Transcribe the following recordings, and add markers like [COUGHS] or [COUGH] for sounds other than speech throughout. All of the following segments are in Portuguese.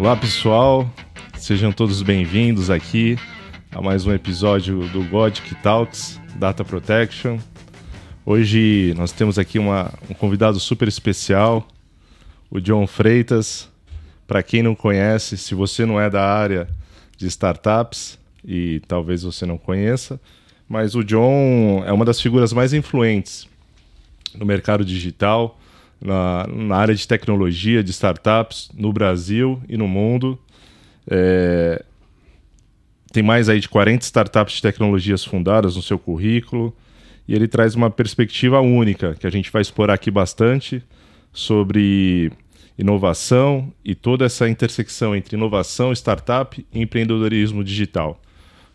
Olá pessoal, sejam todos bem-vindos aqui a mais um episódio do Godic Talks Data Protection. Hoje nós temos aqui uma, um convidado super especial, o John Freitas. Para quem não conhece, se você não é da área de startups e talvez você não conheça, mas o John é uma das figuras mais influentes no mercado digital na, na área de tecnologia, de startups no Brasil e no mundo. É, tem mais aí de 40 startups de tecnologias fundadas no seu currículo e ele traz uma perspectiva única que a gente vai explorar aqui bastante sobre inovação e toda essa intersecção entre inovação, startup e empreendedorismo digital.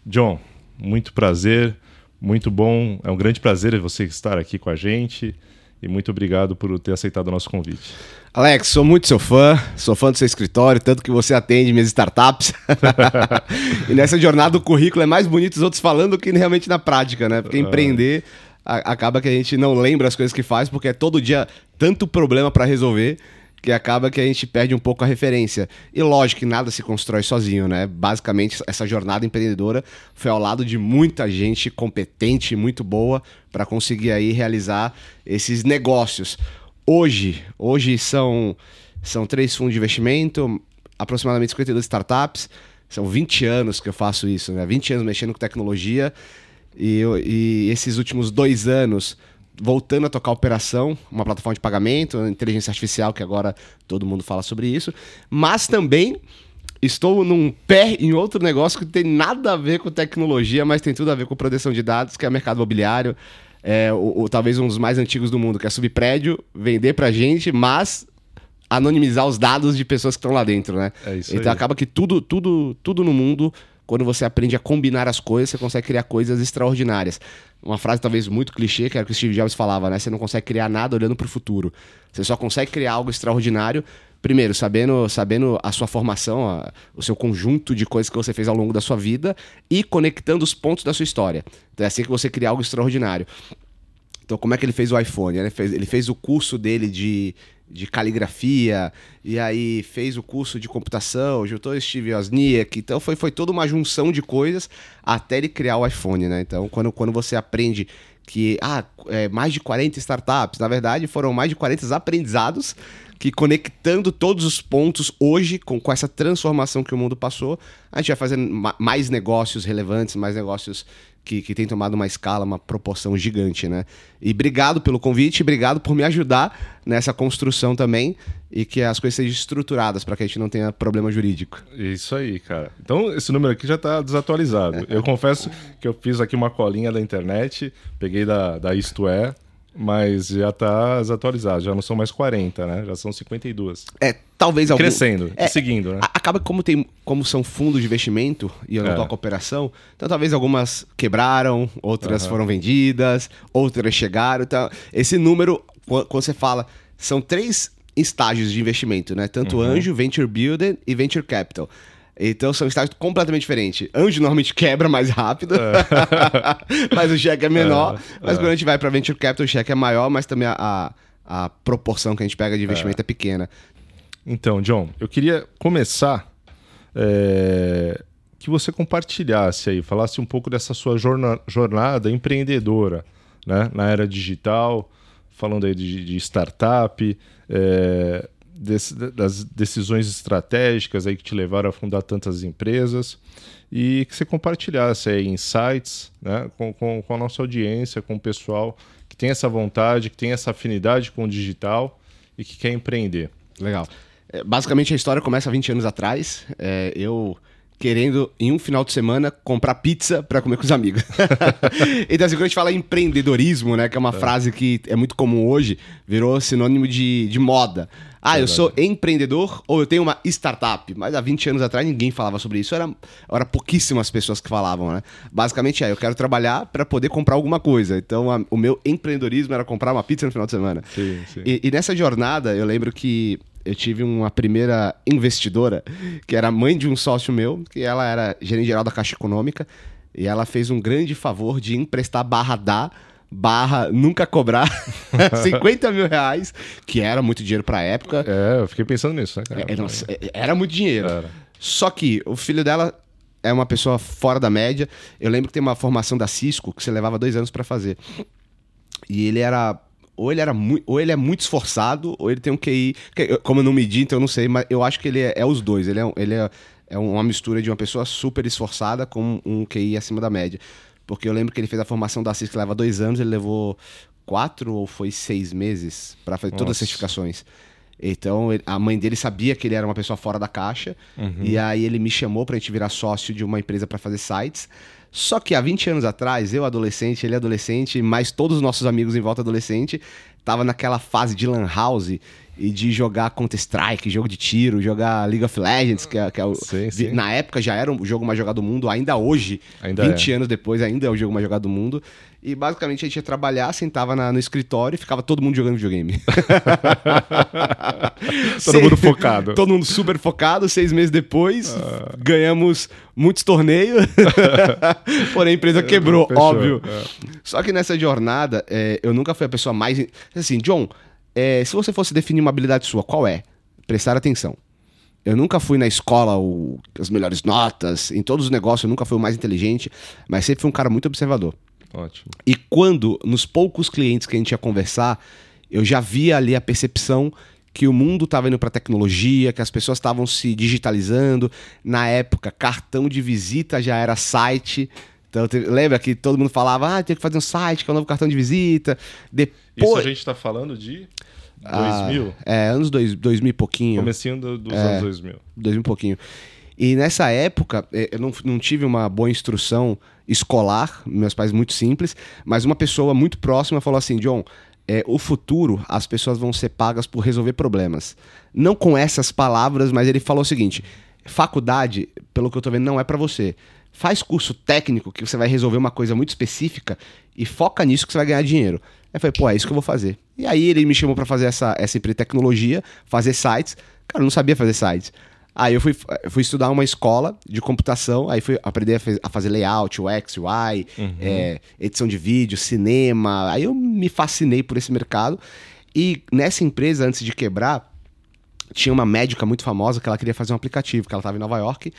John, muito prazer, muito bom, é um grande prazer você estar aqui com a gente e muito obrigado por ter aceitado o nosso convite. Alex, sou muito seu fã, sou fã do seu escritório, tanto que você atende minhas startups. [LAUGHS] e nessa jornada o currículo é mais bonito os outros falando do que realmente na prática, né? Porque empreender a, acaba que a gente não lembra as coisas que faz, porque é todo dia tanto problema para resolver que acaba que a gente perde um pouco a referência. E lógico que nada se constrói sozinho, né? Basicamente, essa jornada empreendedora foi ao lado de muita gente competente, muito boa, para conseguir aí realizar esses negócios. Hoje, hoje são, são três fundos de investimento, aproximadamente 52 startups. São 20 anos que eu faço isso, né? 20 anos mexendo com tecnologia. E, e esses últimos dois anos voltando a tocar operação, uma plataforma de pagamento, inteligência artificial, que agora todo mundo fala sobre isso, mas também estou num pé em outro negócio que tem nada a ver com tecnologia, mas tem tudo a ver com proteção de dados, que é o mercado imobiliário, é, o, o, talvez um dos mais antigos do mundo, que é subir prédio, vender pra gente, mas anonimizar os dados de pessoas que estão lá dentro, né? É isso então aí. acaba que tudo, tudo, tudo no mundo quando você aprende a combinar as coisas, você consegue criar coisas extraordinárias. Uma frase talvez muito clichê, que era o que o Steve Jobs falava, né? Você não consegue criar nada olhando para o futuro. Você só consegue criar algo extraordinário, primeiro, sabendo, sabendo a sua formação, a, o seu conjunto de coisas que você fez ao longo da sua vida e conectando os pontos da sua história. Então é assim que você cria algo extraordinário. Então, como é que ele fez o iPhone? Ele fez, ele fez o curso dele de, de caligrafia, e aí fez o curso de computação, juntou Steve Wozniak, então foi, foi toda uma junção de coisas até ele criar o iPhone, né? Então, quando, quando você aprende que ah, é, mais de 40 startups, na verdade foram mais de 40 aprendizados que conectando todos os pontos hoje, com, com essa transformação que o mundo passou, a gente vai fazendo mais negócios relevantes, mais negócios que, que tem tomado uma escala, uma proporção gigante, né? E obrigado pelo convite, obrigado por me ajudar nessa construção também e que as coisas sejam estruturadas para que a gente não tenha problema jurídico. Isso aí, cara. Então, esse número aqui já está desatualizado. Eu confesso que eu fiz aqui uma colinha da internet, peguei da, da Isto É, mas já está desatualizado, já não são mais 40, né? Já são 52. É, talvez algum... Crescendo, é, seguindo, né? Acaba como tem, como são fundos de investimento e eu não é. toco operação, então talvez algumas quebraram, outras uhum. foram vendidas, outras chegaram. Então, esse número, quando você fala, são três estágios de investimento, né? Tanto uhum. anjo, venture builder e venture capital. Então são estágios completamente diferentes. Anjo normalmente [LAUGHS] quebra mais rápido, é. [LAUGHS] mas o cheque é menor. É, mas é. quando a gente vai para Venture Capital, o cheque é maior, mas também a, a, a proporção que a gente pega de investimento é, é pequena. Então, John, eu queria começar é, que você compartilhasse aí, falasse um pouco dessa sua jornada, jornada empreendedora né, na era digital, falando aí de, de startup. É, das decisões estratégicas aí que te levaram a fundar tantas empresas e que você compartilhasse aí insights né, com, com, com, a nossa audiência, com o pessoal que tem essa vontade, que tem essa afinidade com o digital e que quer empreender. Legal. É, basicamente a história começa há 20 anos atrás. É, eu querendo, em um final de semana, comprar pizza para comer com os amigos. [LAUGHS] então, assim, quando a gente fala empreendedorismo, né, que é uma é. frase que é muito comum hoje, virou sinônimo de, de moda. Ah, eu sou empreendedor ou eu tenho uma startup. Mas há 20 anos atrás ninguém falava sobre isso. Era, era pouquíssimas pessoas que falavam, né? Basicamente é, eu quero trabalhar para poder comprar alguma coisa. Então a, o meu empreendedorismo era comprar uma pizza no final de semana. Sim, sim. E, e nessa jornada eu lembro que eu tive uma primeira investidora, que era mãe de um sócio meu, que ela era gerente geral da Caixa Econômica, e ela fez um grande favor de emprestar barra dar barra nunca cobrar [LAUGHS] 50 mil reais, que era muito dinheiro pra época. É, eu fiquei pensando nisso, né, cara? É, não, é, era muito dinheiro. Era. Só que o filho dela é uma pessoa fora da média. Eu lembro que tem uma formação da Cisco que você levava dois anos pra fazer. E ele era. Ou ele, era mu- ou ele é muito esforçado, ou ele tem um QI. Como eu não medi, então eu não sei, mas eu acho que ele é, é os dois. Ele, é, ele é, é uma mistura de uma pessoa super esforçada com um QI acima da média. Porque eu lembro que ele fez a formação da Cisco que leva dois anos, ele levou quatro ou foi seis meses pra fazer todas as Nossa. certificações. Então, a mãe dele sabia que ele era uma pessoa fora da caixa. Uhum. E aí ele me chamou pra gente virar sócio de uma empresa pra fazer sites. Só que há 20 anos atrás, eu adolescente, ele adolescente, mais todos os nossos amigos em volta adolescente, tava naquela fase de lan house e de jogar Counter-Strike, jogo de tiro, jogar League of Legends, que é, que é o... Sim, sim. Na época já era o jogo mais jogado do mundo, ainda hoje, Ainda 20 é. anos depois, ainda é o jogo mais jogado do mundo. E basicamente a gente ia trabalhar, sentava na- no escritório e ficava todo mundo jogando videogame. [LAUGHS] Todo mundo focado. Todo mundo super focado. Seis meses depois, Ah. ganhamos muitos torneios. [LAUGHS] Porém, a empresa [LAUGHS] quebrou, Fechou, óbvio. é. Só que nessa jornada, é, eu nunca fui a pessoa mais. Assim, John, é, se você fosse definir uma habilidade sua, qual é? Prestar atenção. Eu nunca fui na escola o, as melhores notas, em todos os negócios eu nunca fui o mais inteligente, mas sempre fui um cara muito observador. Ótimo. E quando, nos poucos clientes que a gente ia conversar, eu já via ali a percepção que o mundo estava indo para tecnologia, que as pessoas estavam se digitalizando. Na época, cartão de visita já era site. Então, te- lembra que todo mundo falava, ah, tem que fazer um site, que é o novo cartão de visita. Isso Depois. a gente tá falando de Ah, 2000? É, anos dois, 2000 e pouquinho. Comecinho do- dos É. anos 2000. 2000 e pouquinho. E nessa época, eh, eu não, não tive uma boa instrução escolar, meus pais muito simples, mas uma pessoa muito próxima falou assim: John, eh, o futuro, as pessoas vão ser pagas por resolver problemas. Não com essas palavras, mas ele falou o seguinte: faculdade, pelo que eu tô vendo, não é pra você. Faz curso técnico que você vai resolver uma coisa muito específica e foca nisso que você vai ganhar dinheiro. Aí eu falei, pô, é isso que eu vou fazer. E aí ele me chamou pra fazer essa, essa empresa de tecnologia, fazer sites. Cara, eu não sabia fazer sites. Aí eu fui, fui estudar uma escola de computação, aí fui aprender a, fazer layout, UX, UI, é, edição de vídeo, cinema. Aí eu me fascinei por esse mercado. E nessa empresa, antes de quebrar, tinha uma médica muito famosa que ela queria fazer um aplicativo, que ela estava em Nova York.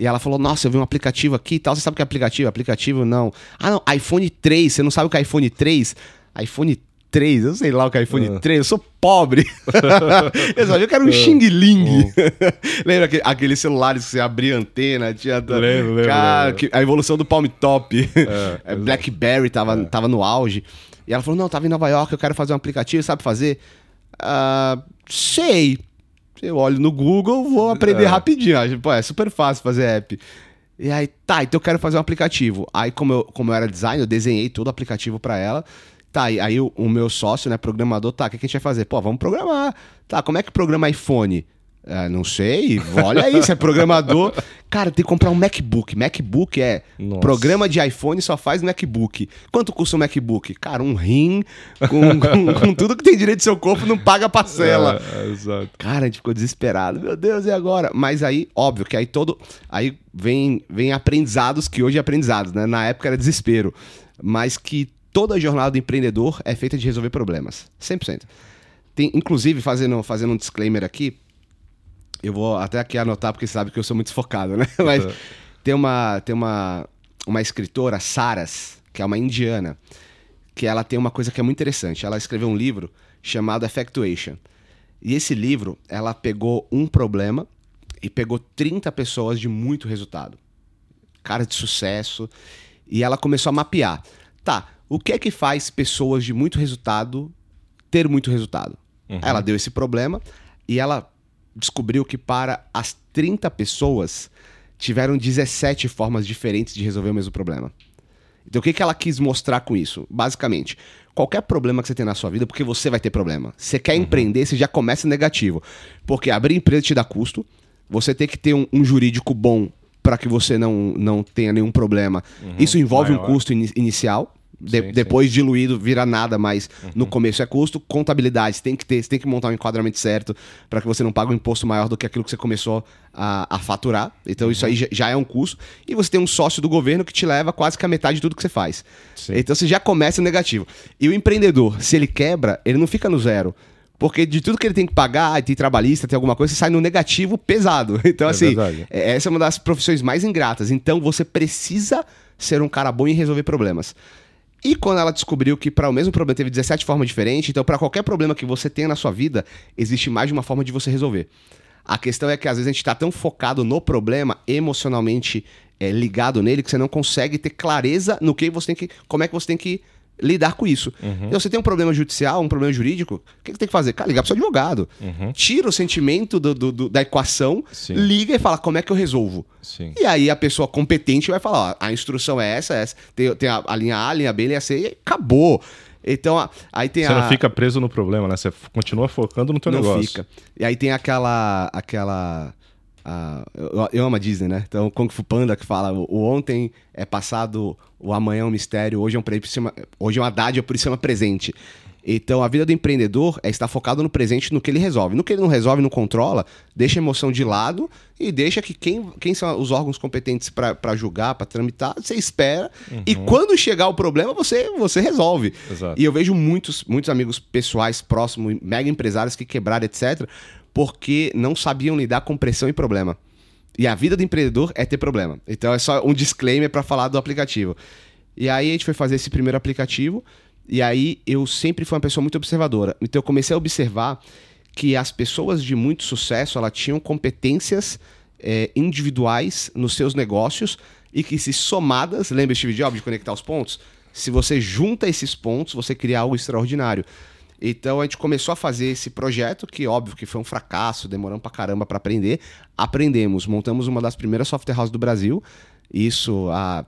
E ela falou: Nossa, eu vi um aplicativo aqui e tal. Você sabe o que é aplicativo? Aplicativo não. Ah, não, iPhone 3. Você não sabe o que é iPhone 3? iPhone 3, eu sei lá o que é iPhone Ah. 3, eu sou pobre. [LAUGHS] eu sabia que era um Xing Ling. [LAUGHS] Lembra aquele- aqueles celulares que você abria antena? Tinha... Lembro, lembro, Cara, lembro. que- a evolução do Palm Top. É, [LAUGHS] É, Blackberry tava, tava no auge. E ela falou: Não, tava em Nova York, eu quero fazer um aplicativo, sabe fazer? Ah, sei. Eu olho no Google, vou aprender É. rapidinho. Pô, é super fácil fazer app. E aí, tá, então eu quero fazer um aplicativo. Aí, como eu, como eu era designer, eu desenhei todo o aplicativo pra ela. Tá, e aí o, o meu sócio, né, programador, tá, o que, que a gente vai fazer? Pô, vamos programar. Tá, como é que programa iPhone? Ah, não sei, olha aí, você é programador. Cara, tem que comprar um MacBook. MacBook é Nossa. programa de iPhone só faz MacBook. Quanto custa um MacBook? Cara, um rim com, [LAUGHS] com, com tudo que tem direito do seu corpo não paga parcela. É, é, exato. Cara, a gente ficou desesperado. Meu Deus, e agora? Mas aí, óbvio que aí todo. Aí vem, vem aprendizados que hoje é aprendizados, né? Na época era desespero. Mas que toda jornada do empreendedor é feita de resolver problemas. 100%. Tem, inclusive, fazendo, fazendo um disclaimer aqui, eu vou até aqui anotar porque sabe que eu sou muito focado, né? Mas Tá. tem uma, tem uma, uma escritora, Saras, que é uma indiana, que ela tem uma coisa que é muito interessante. Ela escreveu um livro chamado Effectuation. E esse livro, ela pegou um problema e pegou 30 pessoas de muito resultado. Cara de sucesso. E ela começou a mapear. Tá, o que é que faz pessoas de muito resultado ter muito resultado? Ela deu esse problema e ela descobriu que para as 30 pessoas tiveram 17 formas diferentes de resolver o mesmo problema. Então o que, que ela quis mostrar com isso? Basicamente, qualquer problema que você tem na sua vida, porque você vai ter problema. Você quer empreender, você já começa negativo. Porque abrir empresa te dá custo, você tem que ter um, um jurídico bom para que você não, não tenha nenhum problema. isso envolve um custo ini- inicial, De- Sim, depois diluído vira nada, mas Uhum. no começo é custo. Contabilidade, você tem que ter, você tem que montar um enquadramento certo para que você não pague um imposto maior do que aquilo que você começou a, a faturar. Então isso Uhum. aí já, já é um custo. E você tem um sócio do governo que te leva quase que a metade de tudo que você faz. Sim. Então você já começa negativo. E o empreendedor, se ele quebra, ele não fica no zero. Porque de tudo que ele tem que pagar, tem trabalhista, tem alguma coisa, você sai no negativo pesado. [LAUGHS] Então, É assim, verdade. é- essa é uma das profissões mais ingratas. Então, você precisa ser um cara bom em resolver problemas. E quando ela descobriu que para o mesmo problema teve 17 formas diferentes, então para qualquer problema que você tenha na sua vida, existe mais de uma forma de você resolver. A questão é que às vezes a gente está tão focado no problema, emocionalmente é, ligado nele, que você não consegue ter clareza no que você tem que. como é que você tem que lidar com isso. Então você tem um problema judicial, um problema jurídico, o que que tem que fazer? Cara, ligar pro seu advogado. Tira o sentimento do- do- do- da equação, Sim. liga e fala como é que eu resolvo. Sim. E aí a pessoa competente vai falar, ó, a instrução é essa, essa. Tem, tem a, a linha A, a linha B, a linha C e acabou. Então, a- aí tem Você a... não fica preso no problema, né? Você continua focando no teu não negócio. fica. E aí tem aquela... aquela a- eu, eu amo a Disney, né? Então, o Kung Fu Panda que fala, o, o ontem é passado, o amanhã é um mistério, hoje é um por cima- hoje é uma dádiva, por isso é uma presente. Então, a vida do empreendedor é estar focado no presente, no que ele resolve. No que ele não resolve, não controla, deixa a emoção de lado e deixa que quem, quem são os órgãos competentes para julgar, para tramitar, você espera. E quando chegar o problema, você, você resolve. Exato. E eu vejo muitos, muitos amigos pessoais próximos, mega empresários que quebraram, etc., porque não sabiam lidar com pressão e problema. E a vida do empreendedor é ter problema. Então é só um disclaimer para falar do aplicativo. E aí a gente foi fazer esse primeiro aplicativo, e aí eu sempre fui uma pessoa muito observadora. Então eu comecei a observar que as pessoas de muito sucesso, elas tinham competências eh, individuais nos seus negócios e que se somadas, lembra Steve Jobs de conectar os pontos? Se você junta esses pontos, você cria algo extraordinário. Então a gente começou a fazer esse projeto, que óbvio que foi um fracasso, demoramos pra caramba pra aprender. Aprendemos, montamos uma das primeiras software houses do Brasil, isso há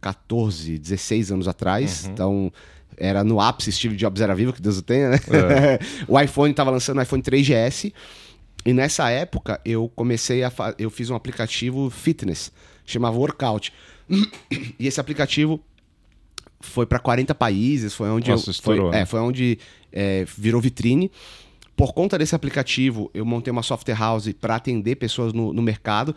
14, 16 anos atrás. Então era no ápice Steve Jobs era vivo, que Deus o tenha, né? [LAUGHS] o iPhone estava lançando o iPhone 3GS. E nessa época eu comecei a fa- eu fiz um aplicativo fitness, chamava Workout. [COUGHS] E esse aplicativo foi para 40 países, foi onde Nossa, eu, estourou, foi, né? é, foi onde é, virou vitrine. Por conta desse aplicativo, eu montei uma software house para atender pessoas no, no mercado.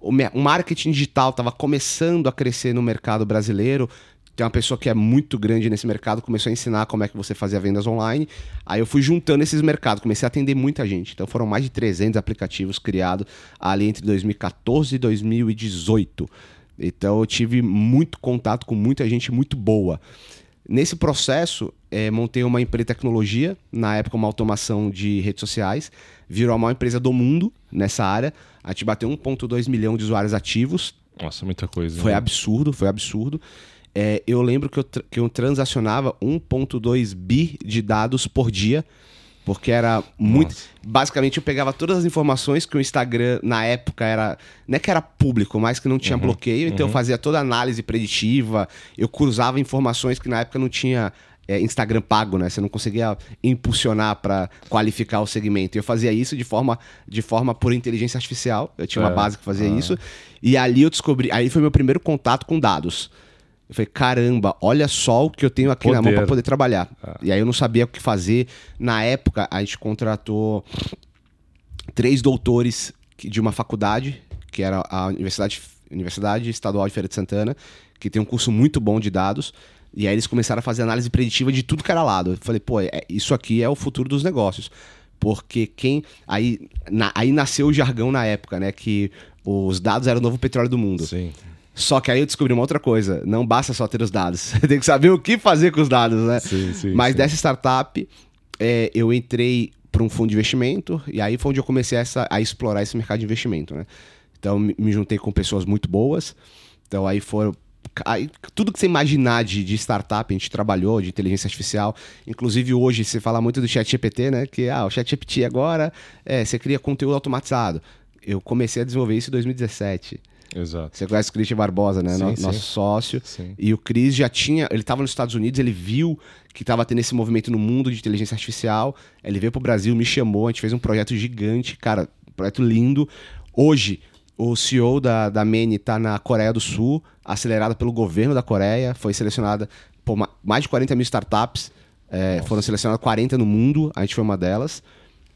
O, o marketing digital estava começando a crescer no mercado brasileiro. Tem uma pessoa que é muito grande nesse mercado, começou a ensinar como é que você fazia vendas online. Aí eu fui juntando esses mercados, comecei a atender muita gente. Então foram mais de 300 aplicativos criados ali entre 2014 e 2018. Então eu tive muito contato com muita gente muito boa. Nesse processo, eh, montei uma empresa de tecnologia, na época uma automação de redes sociais, virou a maior empresa do mundo nessa área. A gente bateu 1,2 milhão de usuários ativos, Nossa, muita coisa. foi né? absurdo, foi absurdo. É, eu lembro que eu, que eu transacionava 1.2 bi de dados por dia, porque era muito. Nossa. Basicamente, eu pegava todas as informações que o Instagram, na época, era. Não é que era público, mas que não tinha bloqueio, então eu fazia toda a análise preditiva, eu cruzava informações que na época não tinha. é, Instagram pago, né? Você não conseguia impulsionar para qualificar o segmento. Eu fazia isso de forma, de forma por inteligência artificial. Eu tinha uma É. base que fazia isso. E ali eu descobri. Aí foi meu primeiro contato com dados. Eu falei, caramba, olha só o que eu tenho aqui na mão Poder. para poder trabalhar. E aí eu não sabia o que fazer. Na época, a gente contratou três doutores de uma faculdade, que era a Universidade, Universidade Estadual de Feira de Santana, que tem um curso muito bom de dados. E aí eles começaram a fazer análise preditiva de tudo que era lado. Eu falei, pô, é- isso aqui é o futuro dos negócios. Porque quem. Aí, na- aí nasceu o jargão na época, né? Que os dados eram o novo petróleo do mundo. Sim. Só que aí eu descobri uma outra coisa. Não basta só ter os dados. [LAUGHS] Você tem que saber o que fazer com os dados, né? Sim, sim, Mas sim. dessa startup, é, eu entrei para um fundo de investimento e aí foi onde eu comecei essa- a explorar esse mercado de investimento, né? Então me, juntei com pessoas muito boas. Então aí foram aí, tudo que você imaginar de, de startup, a gente trabalhou, de inteligência artificial. Inclusive, hoje, você fala muito do chat GPT, né? Que ah, o chat GPT agora é, você cria conteúdo automatizado. Eu comecei a desenvolver isso em 2017. Exato. Você conhece o Christian Barbosa, né? Sim, No- sim. Nosso sócio. Sim. E o Cris já tinha. Ele estava nos Estados Unidos, ele viu que estava tendo esse movimento no mundo de inteligência artificial. Ele veio pro Brasil, me chamou, a gente fez um projeto gigante, cara, projeto lindo. Hoje, o CEO da, da Mene está na Coreia do Sul, acelerada pelo governo da Coreia, foi selecionada pô, mais de 40 mil startups. É, foram selecionadas 40 no mundo, a gente foi uma delas.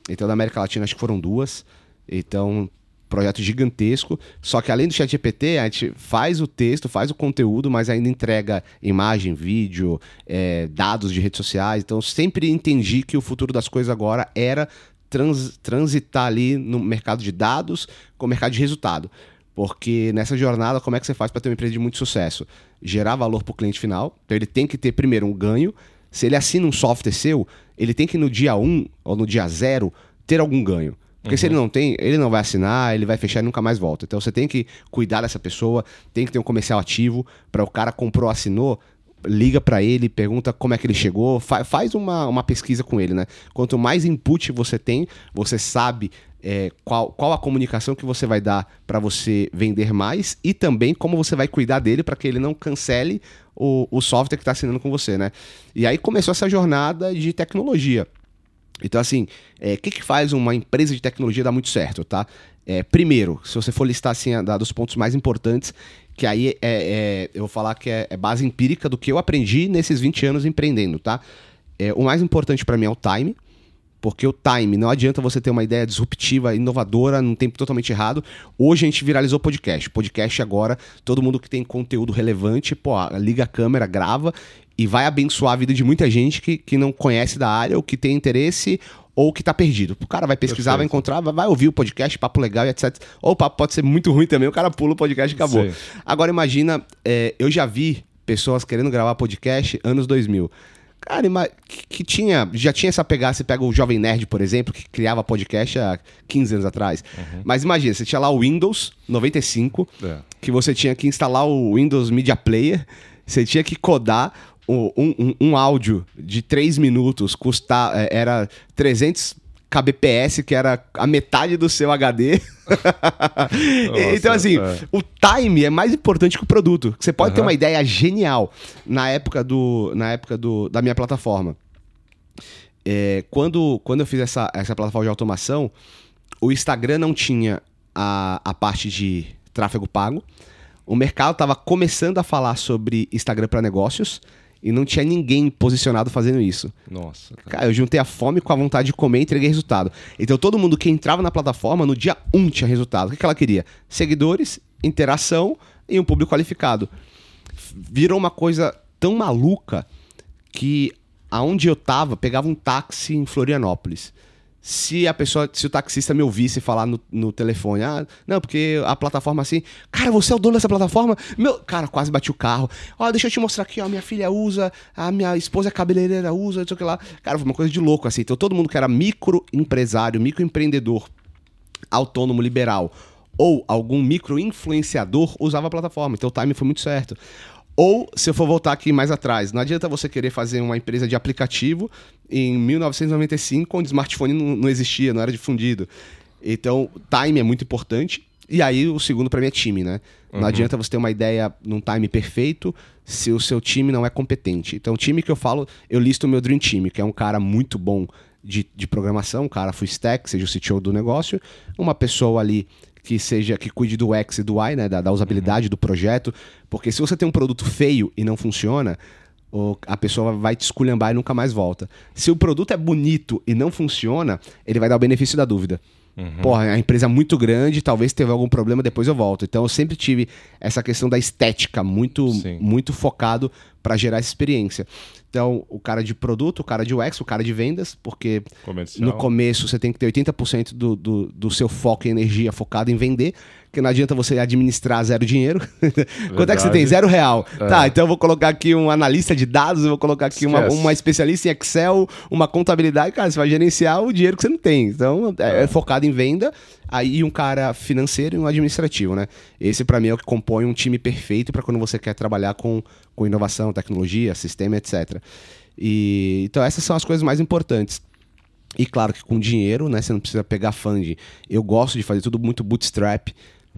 Então, da América Latina, acho que foram duas. Então, projeto gigantesco. Só que além do chat GPT, a gente faz o texto, faz o conteúdo, mas ainda entrega imagem, vídeo, é, dados de redes sociais. Então, sempre entendi que o futuro das coisas agora era trans, transitar ali no mercado de dados com o mercado de resultado. Porque nessa jornada, como é que você faz para ter uma empresa de muito sucesso? Gerar valor para o cliente final. Então, ele tem que ter primeiro um ganho. Se ele assina um software seu, ele tem que no dia 1 um, ou no dia 0 ter algum ganho. Porque uhum. se ele não tem, ele não vai assinar, ele vai fechar e nunca mais volta. Então você tem que cuidar dessa pessoa, tem que ter um comercial ativo para o cara comprou, assinou, liga para ele, pergunta como é que ele chegou, fa faz uma, uma pesquisa com ele, né? Quanto mais input você tem, você sabe é, qual, qual a comunicação que você vai dar para você vender mais e também como você vai cuidar dele para que ele não cancele o, o software que está assinando com você, né? E aí começou essa jornada de tecnologia. Então, assim, o é, que, que faz uma empresa de tecnologia dar muito certo, tá? É, primeiro, se você for listar assim, dos pontos mais importantes, que aí é, é eu vou falar que é, é, base empírica do que eu aprendi nesses 20 anos empreendendo, tá? O mais importante para mim é o time, porque o time, não adianta você ter uma ideia disruptiva, inovadora, num tempo totalmente errado. Hoje a gente viralizou podcast. Podcast agora, todo mundo que tem conteúdo relevante, pô, liga a câmera, grava e vai abençoar a vida de muita gente que, que não conhece da área, ou que tem interesse, ou que tá perdido. O cara vai pesquisar, vai encontrar, vai, vai, ouvir o podcast, papo legal e etc. Ou o papo pode ser muito ruim também, o cara pula o podcast e acabou. Sim. Agora imagina, é, eu já vi pessoas querendo gravar podcast anos 2000. Cara, que, que, tinha, já tinha essa pegada, você pega o Jovem Nerd, por exemplo, que criava podcast há 15 anos atrás. Uhum. Mas imagina, você tinha lá o Windows 95, é. que você tinha que instalar o Windows Media Player, você tinha que codar um, um, um áudio de 3 minutos custa, é, era 300 kbps, que era a metade do seu HD. [LAUGHS] Nossa, então, assim, é. o time é mais importante que o produto. Você pode uhum. ter uma ideia genial na época, do, na época do, da minha plataforma. É, quando, quando eu fiz essa, essa plataforma de automação, o Instagram não tinha a, a parte de tráfego pago. O mercado estava começando a falar sobre Instagram para negócios e não tinha ninguém posicionado fazendo isso. Nossa. Cara. cara. eu juntei a fome com a vontade de comer e entreguei resultado. Então todo mundo que entrava na plataforma, no dia 1 um, tinha resultado. O que, que ela queria? Seguidores, interação e um público qualificado. Virou uma coisa tão maluca que aonde eu tava, pegava um táxi em Florianópolis se a pessoa, se o taxista me ouvisse falar no, no telefone, ah, não, porque a plataforma assim, cara, você é o dono dessa plataforma? Meu, cara, quase bati o carro. Ó, deixa eu te mostrar aqui, ó, minha filha usa, a minha esposa é cabeleireira usa, não sei o que lá. Cara, foi uma coisa de louco, assim. Então todo mundo que era microempresário, microempreendedor, autônomo, liberal, ou algum micro-influenciador usava a plataforma. Então o time foi muito certo. Ou, se eu for voltar aqui mais atrás, não adianta você querer fazer uma empresa de aplicativo em 1995, onde smartphone não, não existia, não era difundido. Então, time é muito importante. E aí, o segundo para mim é time, né? Não uhum. adianta você ter uma ideia num time perfeito se o seu time não é competente. Então, o time que eu falo, eu listo o meu Dream Team, que é um cara muito bom de, de programação, um cara full stack, seja o CTO do negócio, uma pessoa ali que seja que cuide do X e do Y, né, da, da usabilidade uhum. do projeto, porque se você tem um produto feio e não funciona, a pessoa vai te esculhambar e nunca mais volta. Se o produto é bonito e não funciona, ele vai dar o benefício da dúvida. Uhum. Porra, a empresa é muito grande, talvez teve algum problema, depois eu volto. Então eu sempre tive essa questão da estética muito, muito focado para gerar essa experiência. Então, o cara de produto, o cara de UX, o cara de vendas, porque Comercial. no começo você tem que ter 80% do, do, do seu foco e energia focado em vender, porque não adianta você administrar zero dinheiro. [LAUGHS] Quanto é que você tem? Zero real. É. Tá, então eu vou colocar aqui um analista de dados, eu vou colocar aqui uma, uma, especialista em Excel, uma contabilidade, cara, você vai gerenciar o dinheiro que você não tem. Então, é, é focado em venda, aí um cara financeiro e um administrativo, né? Esse para mim é o que compõe um time perfeito para quando você quer trabalhar com, com inovação, tecnologia, sistema, etc. E, então essas são as coisas mais importantes. E claro que com dinheiro, né? Você não precisa pegar funding. Eu gosto de fazer tudo muito bootstrap.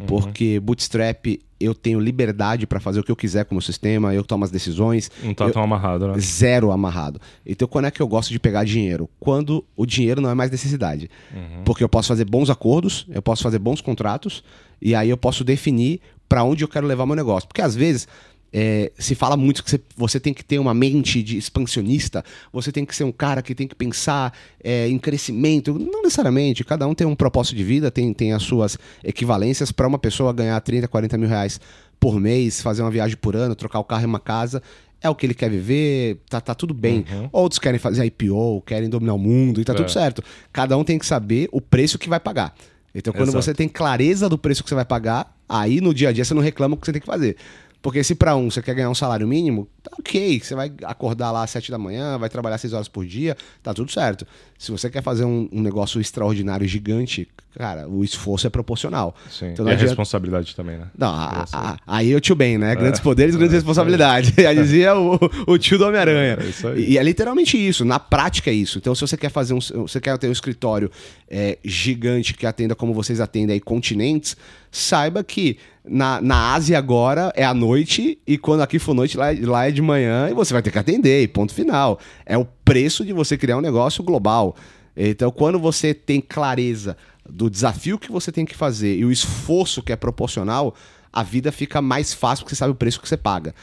Uhum. Porque Bootstrap eu tenho liberdade para fazer o que eu quiser com o meu sistema, eu tomo as decisões. Não tá eu, tão amarrado, né? Zero amarrado. Então, quando é que eu gosto de pegar dinheiro? Quando o dinheiro não é mais necessidade. Uhum. Porque eu posso fazer bons acordos, eu posso fazer bons contratos, e aí eu posso definir para onde eu quero levar meu negócio. Porque às vezes é, se fala muito que você, você, tem que ter uma mente de expansionista, você tem que ser um cara que tem que pensar é, em crescimento. Não necessariamente, cada um tem um propósito de vida, tem, tem as suas equivalências. Para uma pessoa ganhar 30, 40 mil reais por mês, fazer uma viagem por ano, trocar o carro em uma casa, é o que ele quer viver, tá, tá tudo bem. Uhum. Outros querem fazer IPO, querem dominar o mundo e tá é. tudo certo. Cada um tem que saber o preço que vai pagar. Então, quando Exato. você tem clareza do preço que você vai pagar, aí no dia a dia você não reclama o que você tem que fazer. Porque se para um você quer ganhar um salário mínimo, tá ok. Você vai acordar lá às 7 da manhã, vai trabalhar 6 horas por dia, tá tudo certo. Se você quer fazer um, um negócio extraordinário, gigante, cara, o esforço é proporcional. Sim. Então, e a responsabilidade também, né? Não, a, a, aí o tio bem, né? Grandes é. poderes, grandes é. responsabilidades. Já [LAUGHS] dizia o, o tio do Homem-Aranha. É, e é literalmente isso. Na prática é isso. Então, se você quer fazer um. Você quer ter um escritório é, gigante que atenda como vocês atendem aí, continentes, saiba que na, na Ásia agora é à noite e quando aqui for noite, lá, lá é de manhã e você vai ter que atender, e ponto final. É o preço de você criar um negócio global. Então, quando você tem clareza do desafio que você tem que fazer e o esforço que é proporcional, a vida fica mais fácil porque você sabe o preço que você paga.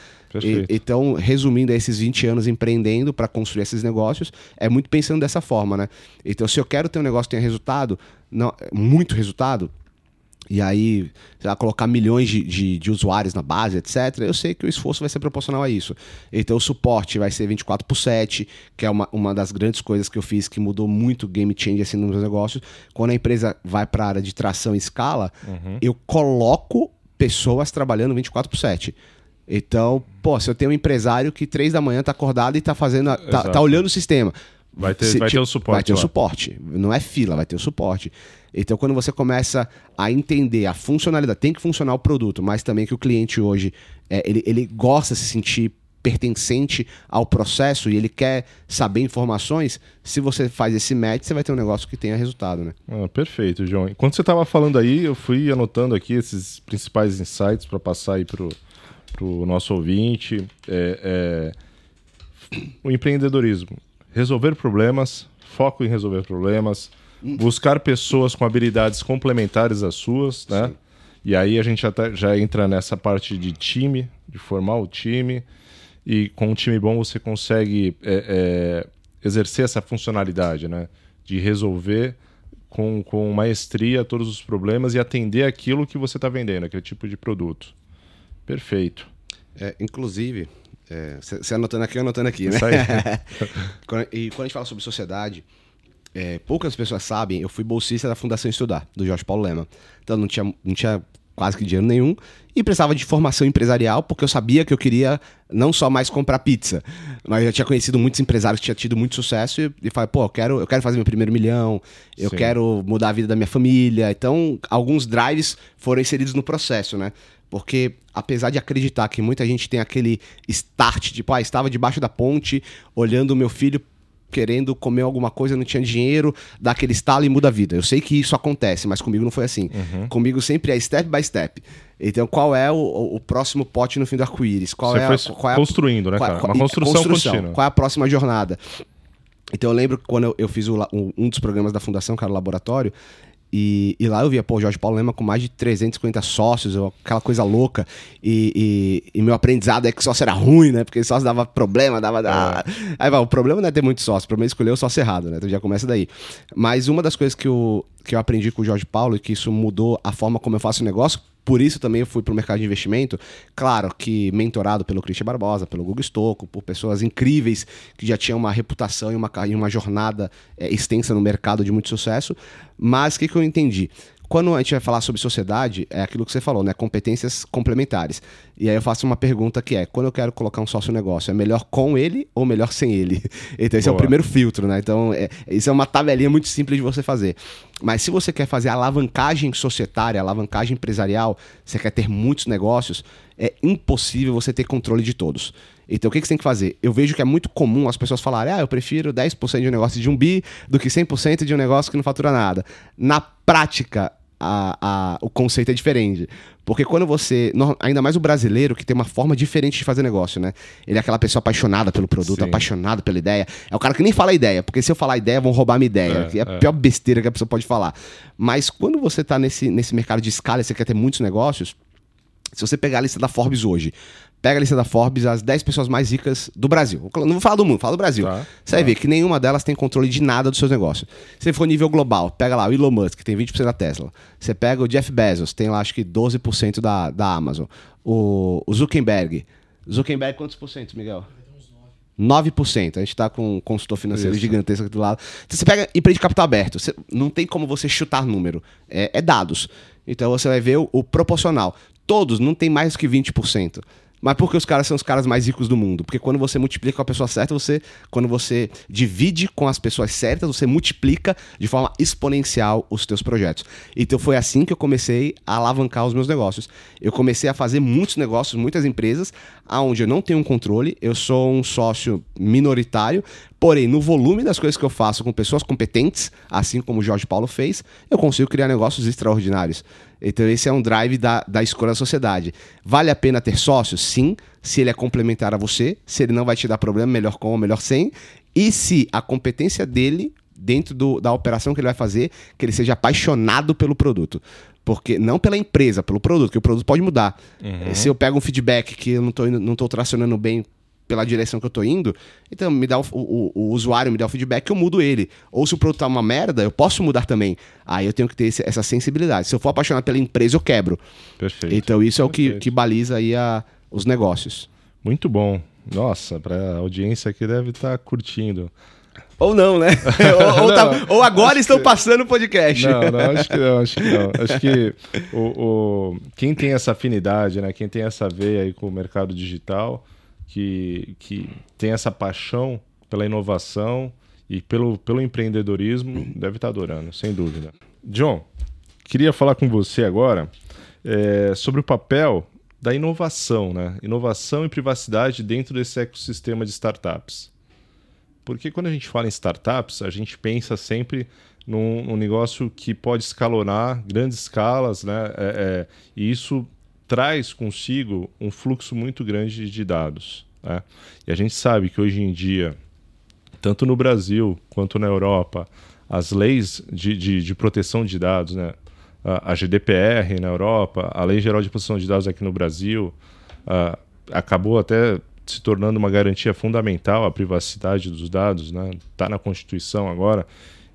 E, então, resumindo esses 20 anos empreendendo para construir esses negócios, é muito pensando dessa forma, né? Então, se eu quero ter um negócio que tenha resultado, não, muito resultado, e aí, sei lá, colocar milhões de, de, de, usuários na base, etc., eu sei que o esforço vai ser proporcional a isso. Então, o suporte vai ser 24 por 7, que é uma, uma das grandes coisas que eu fiz que mudou muito o game change assim, nos meus negócios. Quando a empresa vai para a área de tração em escala, uhum. eu coloco pessoas trabalhando 24 por 7. Então, pô, se eu tenho um empresário que 3 da manhã tá acordado e tá fazendo. Tá, tá olhando o sistema. Vai ter, se, vai ter o suporte. Vai ter lá. o suporte. Não é fila, vai ter o suporte. Então, quando você começa a entender a funcionalidade, tem que funcionar o produto, mas também que o cliente hoje é, ele, ele gosta de se sentir pertencente ao processo e ele quer saber informações, se você faz esse match, você vai ter um negócio que tenha resultado, né? Ah, perfeito, João. Enquanto você estava falando aí, eu fui anotando aqui esses principais insights para passar aí para o nosso ouvinte. É, é... O empreendedorismo. Resolver problemas, foco em resolver problemas, buscar pessoas com habilidades complementares às suas, né? Sim. E aí a gente até já entra nessa parte de time, de formar o time. E com um time bom você consegue é, é, exercer essa funcionalidade, né? De resolver com, com maestria todos os problemas e atender aquilo que você está vendendo, aquele tipo de produto. Perfeito. É, inclusive, você é, anotando aqui, eu anotando aqui, né? [LAUGHS] e quando a gente fala sobre sociedade, é, poucas pessoas sabem, eu fui bolsista da Fundação Estudar, do Jorge Paulo Lema. Então não tinha, não tinha quase que dinheiro nenhum e precisava de formação empresarial porque eu sabia que eu queria não só mais comprar pizza, mas eu já tinha conhecido muitos empresários que tinham tido muito sucesso e, e falei, pô, eu quero, eu quero fazer meu primeiro milhão, eu Sim. quero mudar a vida da minha família. Então, alguns drives foram inseridos no processo, né? Porque apesar de acreditar que muita gente tem aquele start, tipo, ah, estava debaixo da ponte, olhando o meu filho querendo comer alguma coisa, não tinha dinheiro, dá aquele estalo e muda a vida. Eu sei que isso acontece, mas comigo não foi assim. Uhum. Comigo sempre é step by step. Então, qual é o, o próximo pote no fim do arco-íris? Qual é foi qual é construindo, né, cara? Qual, Uma construção, construção, contínua. Qual é a próxima jornada? Então, eu lembro que quando eu, eu fiz o, um dos programas da Fundação, que era o Laboratório, e, e, lá eu via, pô, Jorge Paulo Lema com mais de 350 sócios, aquela coisa louca. E, e, e, meu aprendizado é que sócio era ruim, né? Porque sócio dava problema, dava. dava... É. Aí vai, o problema não é ter muito sócio, o problema é escolher o sócio errado, né? Então já começa daí. Mas uma das coisas que eu, que eu aprendi com o Jorge Paulo e que isso mudou a forma como eu faço o negócio, por isso também eu fui para o mercado de investimento. Claro que mentorado pelo Christian Barbosa, pelo Google Stocco, por pessoas incríveis que já tinham uma reputação e uma, e uma jornada é, extensa no mercado de muito sucesso. Mas o que, que eu entendi? Quando a gente vai falar sobre sociedade, é aquilo que você falou, né? Competências complementares. E aí eu faço uma pergunta que é: quando eu quero colocar um sócio negócio, é melhor com ele ou melhor sem ele? [LAUGHS] Então, esse Boa. é o primeiro filtro, né? Então, é, isso é uma tabelinha muito simples de você fazer. Mas se você quer fazer alavancagem societária, alavancagem empresarial, você quer ter muitos negócios, é impossível você ter controle de todos. Então, o que, que você tem que fazer? Eu vejo que é muito comum as pessoas falarem: ah, eu prefiro 10% de um negócio de um bi do que 100% de um negócio que não fatura nada. Na prática, a, a, o conceito é diferente. Porque quando você. Ainda mais o brasileiro, que tem uma forma diferente de fazer negócio, né? Ele é aquela pessoa apaixonada pelo produto, Sim. apaixonado pela ideia. É o cara que nem fala ideia, porque se eu falar ideia, vão roubar minha ideia. É, é a é. pior besteira que a pessoa pode falar. Mas quando você tá nesse, nesse mercado de escala e você quer ter muitos negócios, se você pegar a lista da Forbes hoje, Pega a lista da Forbes, as 10 pessoas mais ricas do Brasil. Não vou falar do mundo, fala do Brasil. Tá, Você vai ver que nenhuma delas tem controle de nada dos seus negócios. Se for nível global, pega lá o Elon Musk, que tem 20% da Tesla. Você pega o Jeff Bezos, tem lá acho que 12% da, da Amazon. O, o Zuckerberg. Zuckerberg, quantos por cento, Miguel? 9%. A gente tá com um consultor financeiro Isso. gigantesco aqui do lado. Então você pega empresa de capital aberto. Você- não tem como você chutar número. É, é dados. Então você vai ver o, o proporcional. Todos não tem mais que 20%. Mas porque os caras são os caras mais ricos do mundo? Porque quando você multiplica com a pessoa certa, você. Quando você divide com as pessoas certas, você multiplica de forma exponencial os teus projetos. Então foi assim que eu comecei a alavancar os meus negócios. Eu comecei a fazer muitos negócios, muitas empresas, aonde eu não tenho um controle, eu sou um sócio minoritário, porém, no volume das coisas que eu faço com pessoas competentes, assim como o Jorge Paulo fez, eu consigo criar negócios extraordinários. Então, esse é um drive da, da escolha da sociedade. Vale a pena ter sócios? Sim, se ele é complementar a você, se ele não vai te dar problema, melhor com ou melhor sem, e se a competência dele dentro do- da operação que ele vai fazer, que ele seja apaixonado pelo produto. Porque não pela empresa, pelo produto, que o produto pode mudar. Eh, Se eu pego um feedback que eu não estou não tô tracionando bem pela direção que eu tô indo, então me dá o, o- o usuário me dá o feedback, eu mudo ele. Ou se o produto tá uma merda, eu posso mudar também. Aí eu tenho que ter esse- essa sensibilidade. Se eu for apaixonado pela empresa, eu quebro. Perfeito. Então isso é o que, que baliza aí a- os negócios. Muito bom. Nossa, pra audiência aqui deve estar curtindo. Ou não, né? [LAUGHS] ou, ou tá- ou agora estão passando o podcast. Não, não, acho que não, acho que não. Acho que o, o- quem tem essa afinidade, né? Quem tem essa veia aí com o mercado digital, que, que tem essa paixão pela inovação e pelo, pelo empreendedorismo, deve estar adorando, sem dúvida. John, queria falar com você agora é, sobre o papel da inovação, né? Inovação e privacidade dentro desse ecossistema de startups. Porque quando a gente fala em startups, a gente pensa sempre num, num negócio que pode escalonar grandes escalas, né? É, é, e isso traz consigo um fluxo muito grande de dados. né? E a gente sabe que hoje em dia, tanto no Brasil quanto na Europa, as leis de, de, de proteção de dados, né? a, GDPR na Europa, a Lei Geral de Proteção de Dados aqui no Brasil, ah, acabou até se tornando uma garantia fundamental a privacidade dos dados, né? Está na Constituição agora.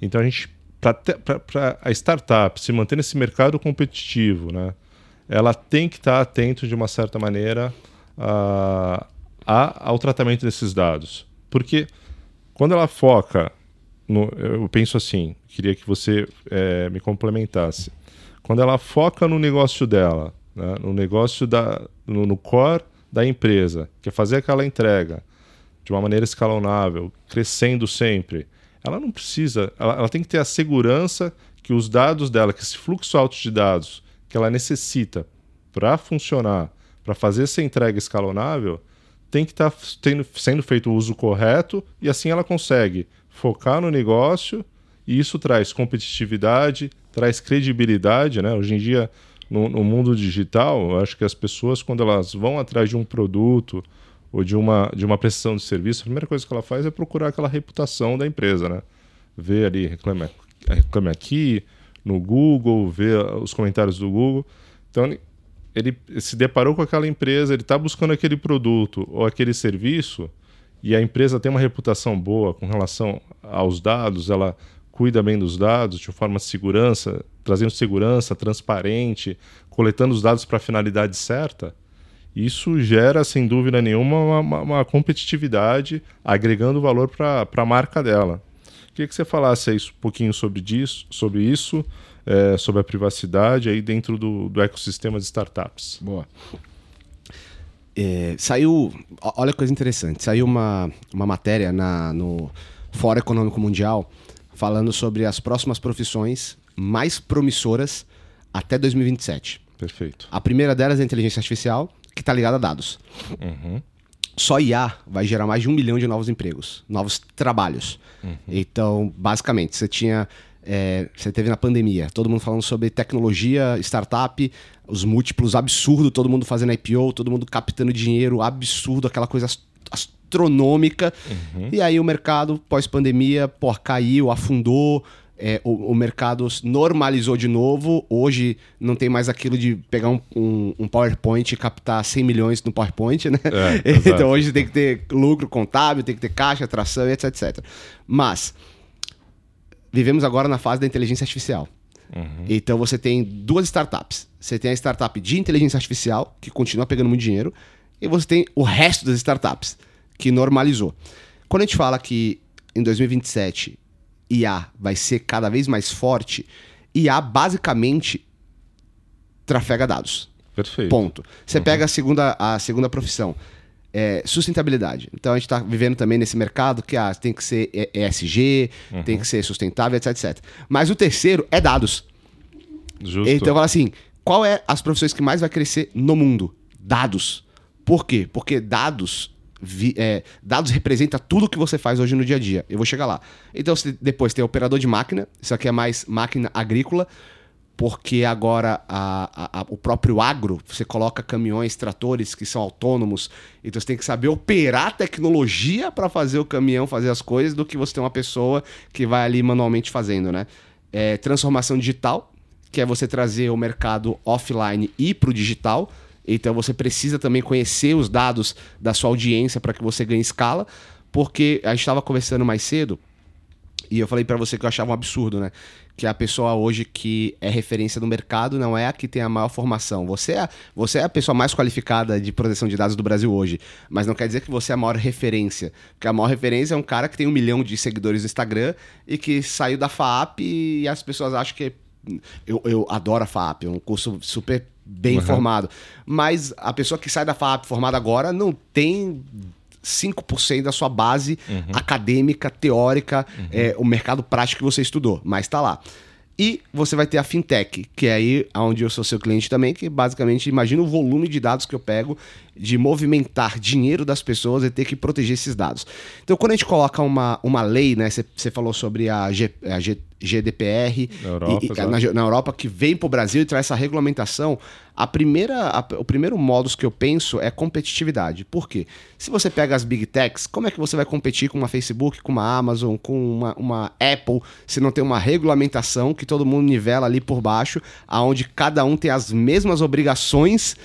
Então a gente, para a startup se manter nesse mercado competitivo, né? Ela tem que estar atento de uma certa maneira a, a- ao tratamento desses dados, porque quando ela foca no, eu penso assim, queria que você eh, me complementasse. Quando ela foca no negócio dela, né, no negócio da, no, no core da empresa, que é fazer aquela entrega de uma maneira escalonável, crescendo sempre, ela não precisa, ela, ela tem que ter a segurança que os dados dela, que esse fluxo alto de dados que ela necessita para funcionar, para fazer essa entrega escalonável, tem que estar sendo feito o uso correto e assim ela consegue focar no negócio e isso traz competitividade, traz credibilidade, né? Hoje em dia, no, no mundo digital, acho que as pessoas, quando elas vão atrás de um produto ou de uma, de uma prestação de serviço, a primeira coisa que ela faz é procurar aquela reputação da empresa, né? Ver ali, reclame, reclame aqui, no Google, ver os comentários do Google. Então, ele- se deparou com aquela empresa, ele está buscando aquele produto ou aquele serviço, e a empresa tem uma reputação boa com relação aos dados, ela cuida bem dos dados de forma de segurança, trazendo segurança, transparente, coletando os dados para a finalidade certa, isso gera, sem dúvida nenhuma, uma, uma- uma competitividade, agregando valor para a marca dela. Queria que você falasse aí um pouquinho sobre, disso, sobre isso, eh, sobre a privacidade aí dentro do, do ecossistema de startups. Boa. É, saiu. Olha que coisa interessante. Saiu uma, uma matéria na, no Fórum Econômico Mundial falando sobre as próximas profissões mais promissoras até 2027. Perfeito. A primeira delas é a inteligência artificial, que está ligada a dados. Só IA vai gerar mais de um milhão de novos empregos, novos trabalhos. Então, basicamente, você tinha. é, você teve na pandemia, todo mundo falando sobre tecnologia, startup, os múltiplos absurdo, todo mundo fazendo IPO, todo mundo captando dinheiro, absurdo, aquela coisa ast- astronômica. E aí o mercado, pós-pandemia, pô, caiu, afundou, é, o, o, mercado normalizou de novo. Hoje não tem mais aquilo de pegar um, um, um PowerPoint e captar 100 milhões no PowerPoint, né? É, [LAUGHS] então hoje tem que ter lucro contábil, tem que ter caixa, atração, etc, etc. Mas vivemos agora na fase da inteligência artificial. Uhum. Então você tem duas startups. Você tem a startup de inteligência artificial, que continua pegando muito dinheiro, e você tem o resto das startups, que normalizou. Quando a gente fala que em 2027 IA vai ser cada vez mais forte, IA basicamente trafega dados. Perfeito. Ponto. Você uhum. pega a segunda, a segunda profissão. É, sustentabilidade. Então a gente está vivendo também nesse mercado que ah, tem que ser ESG, uhum. tem que ser sustentável, etc, etc. Mas o terceiro é dados. Justo. Então fala assim, qual é as profissões que mais vai crescer no mundo? Dados. Por quê? Porque dados vi, é, dados representa tudo que você faz hoje no dia a dia. Eu vou chegar lá. Então, depois tem operador de máquina, isso aqui é mais máquina agrícola, porque agora a, a, o próprio agro, você coloca caminhões, tratores que são autônomos, então você tem que saber operar tecnologia para fazer o caminhão fazer as coisas do que você tem uma pessoa que vai ali manualmente fazendo, né? É, transformação digital, que é você trazer o mercado offline e para o digital. Então você precisa também conhecer os dados da sua audiência para que você ganhe escala, porque a gente estava conversando mais cedo e eu falei para você que eu achava um absurdo, né? Que a pessoa hoje que é referência no mercado não é a que tem a maior formação. Você é, você é a pessoa mais qualificada de proteção de dados do Brasil hoje, mas não quer dizer que você é a maior referência. Porque a maior referência é um cara que tem um milhão de seguidores no Instagram e que saiu da FAP e as pessoas acham que. Eu, eu adoro a FAP, é um curso super bem uhum. formado. Mas a pessoa que sai da FAP formada agora não tem 5% da sua base uhum. acadêmica, teórica, uhum. é, o mercado prático que você estudou, mas está lá. E você vai ter a fintech, que é aí onde eu sou seu cliente também, que basicamente imagina o volume de dados que eu pego de movimentar dinheiro das pessoas e ter que proteger esses dados. Então, quando a gente coloca uma, uma lei, né? Você falou sobre a, G, a G, GDPR na Europa, e, na, na, Europa que vem para o Brasil e traz essa regulamentação. A primeira, a, o primeiro modus que eu penso é competitividade. Por quê? Se você pega as big techs, como é que você vai competir com uma Facebook, com uma Amazon, com uma, uma Apple, se não tem uma regulamentação que todo mundo nivela ali por baixo, aonde cada um tem as mesmas obrigações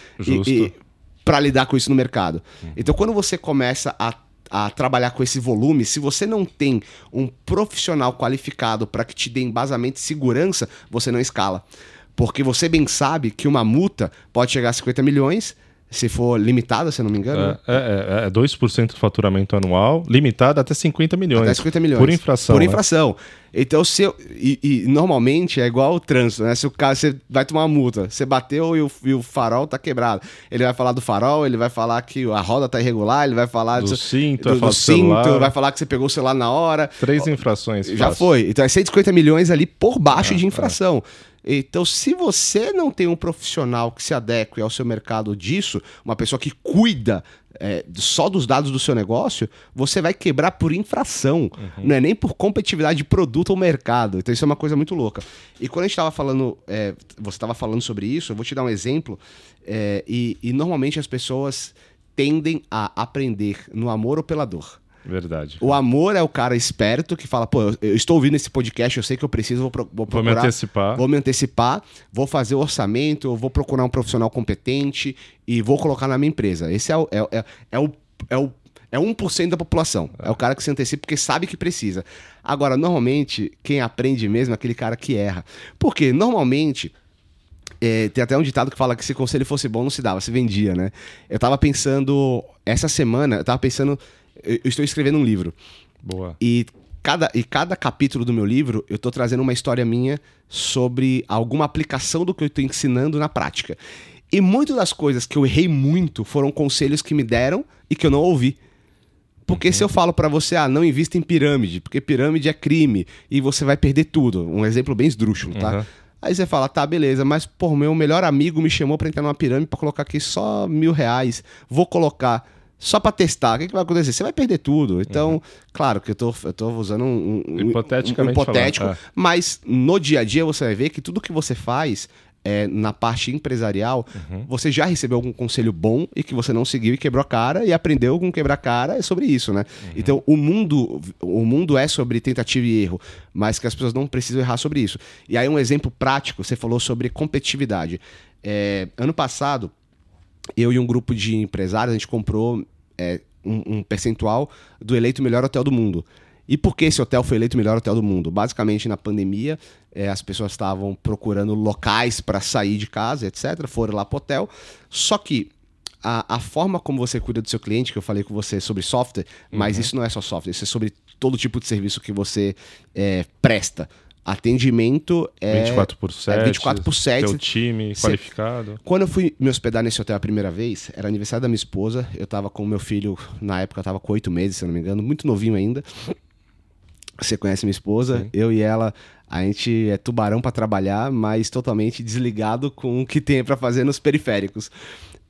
para lidar com isso no mercado. Uhum. Então, quando você começa a a trabalhar com esse volume, se você não tem um profissional qualificado para que te dê embasamento e segurança, você não escala. Porque você bem sabe que uma multa pode chegar a 50 milhões, se for limitada, se não me engano. É, é, é 2% é do faturamento anual, limitado até 50 milhões. Até 50 milhões. Por infração. Por né? infração. Então, se eu, e, e, normalmente é igual o trânsito, né? Se o cara você vai tomar uma multa, você bateu e o, e o, farol tá quebrado. Ele vai falar do farol, ele vai falar que a roda tá irregular, ele vai falar do, cinto, do, do cinto, vai falar que você pegou o celular na hora. Três infrações. Já fácil. foi. Então é 150 milhões ali por baixo é, de infração. É. Então, se você não tem um profissional que se adeque ao seu mercado disso, uma pessoa que cuida é, só dos dados do seu negócio, você vai quebrar por infração. Uhum. Não é nem por competitividade de produto ou mercado. Então, isso é uma coisa muito louca. E quando a gente estava falando, é, você estava falando sobre isso, eu vou te dar um exemplo. É, e, e normalmente as pessoas tendem a aprender no amor ou pela dor. Verdade. O amor é o cara esperto que fala, pô, eu, estou ouvindo esse podcast, eu sei que eu preciso, vou, pro, vou procurar. Vou me antecipar. Vou me antecipar, vou fazer o orçamento, vou procurar um profissional competente e vou colocar na minha empresa. Esse é o, é, é, é o, é o é 1% da população. É. é o cara que se antecipa porque sabe que precisa. Agora, normalmente, quem aprende mesmo é aquele cara que erra. Porque, normalmente, é, tem até um ditado que fala que se conselho fosse bom, não se dava, se vendia, né? Eu tava pensando, essa semana, eu tava pensando eu estou escrevendo um livro. Boa. E cada, e cada capítulo do meu livro, eu estou trazendo uma história minha sobre alguma aplicação do que eu estou ensinando na prática. E muitas das coisas que eu errei muito foram conselhos que me deram e que eu não ouvi. Porque uhum. se eu falo para você, ah, não invista em pirâmide, porque pirâmide é crime e você vai perder tudo. Um exemplo bem esdrúxulo, tá? Uhum. Aí você fala, tá, beleza, mas, pô, meu melhor amigo me chamou para entrar numa pirâmide para colocar aqui só mil reais. Vou colocar só para testar. O que, que, vai acontecer? Você vai perder tudo. Então, uhum. claro que eu tô, eu tô usando um, um, um hipotético, é. mas no dia a dia você vai ver que tudo que você faz é, na parte empresarial, uhum. você já recebeu algum conselho bom e que você não seguiu e quebrou a cara e aprendeu com quebrar a cara é sobre isso, né? Uhum. Então, o mundo, o mundo é sobre tentativa e erro, mas que as pessoas não precisam errar sobre isso. E aí, um exemplo prático, você falou sobre competitividade. É, ano passado, eu e um grupo de empresários, a gente comprou é, um, um percentual do eleito melhor hotel do mundo. E por que esse hotel foi eleito o melhor hotel do mundo? Basicamente, na pandemia, é, as pessoas estavam procurando locais para sair de casa, etc. Foram lá para o hotel. Só que a, a, forma como você cuida do seu cliente, que eu falei com você sobre software, mas uhum. isso não é só software, isso é sobre todo tipo de serviço que você é, presta. Atendimento é 24 por 7. É 24 por 7. Teu time Cê, qualificado. Quando eu fui me hospedar nesse hotel a primeira vez, era aniversário da minha esposa. Eu tava com o meu filho, na época, eu tava com 8 meses, se eu não me engano, muito novinho ainda. Você conhece minha esposa, Sim. eu e ela, a gente é tubarão para trabalhar, mas totalmente desligado com o que tem para fazer nos periféricos.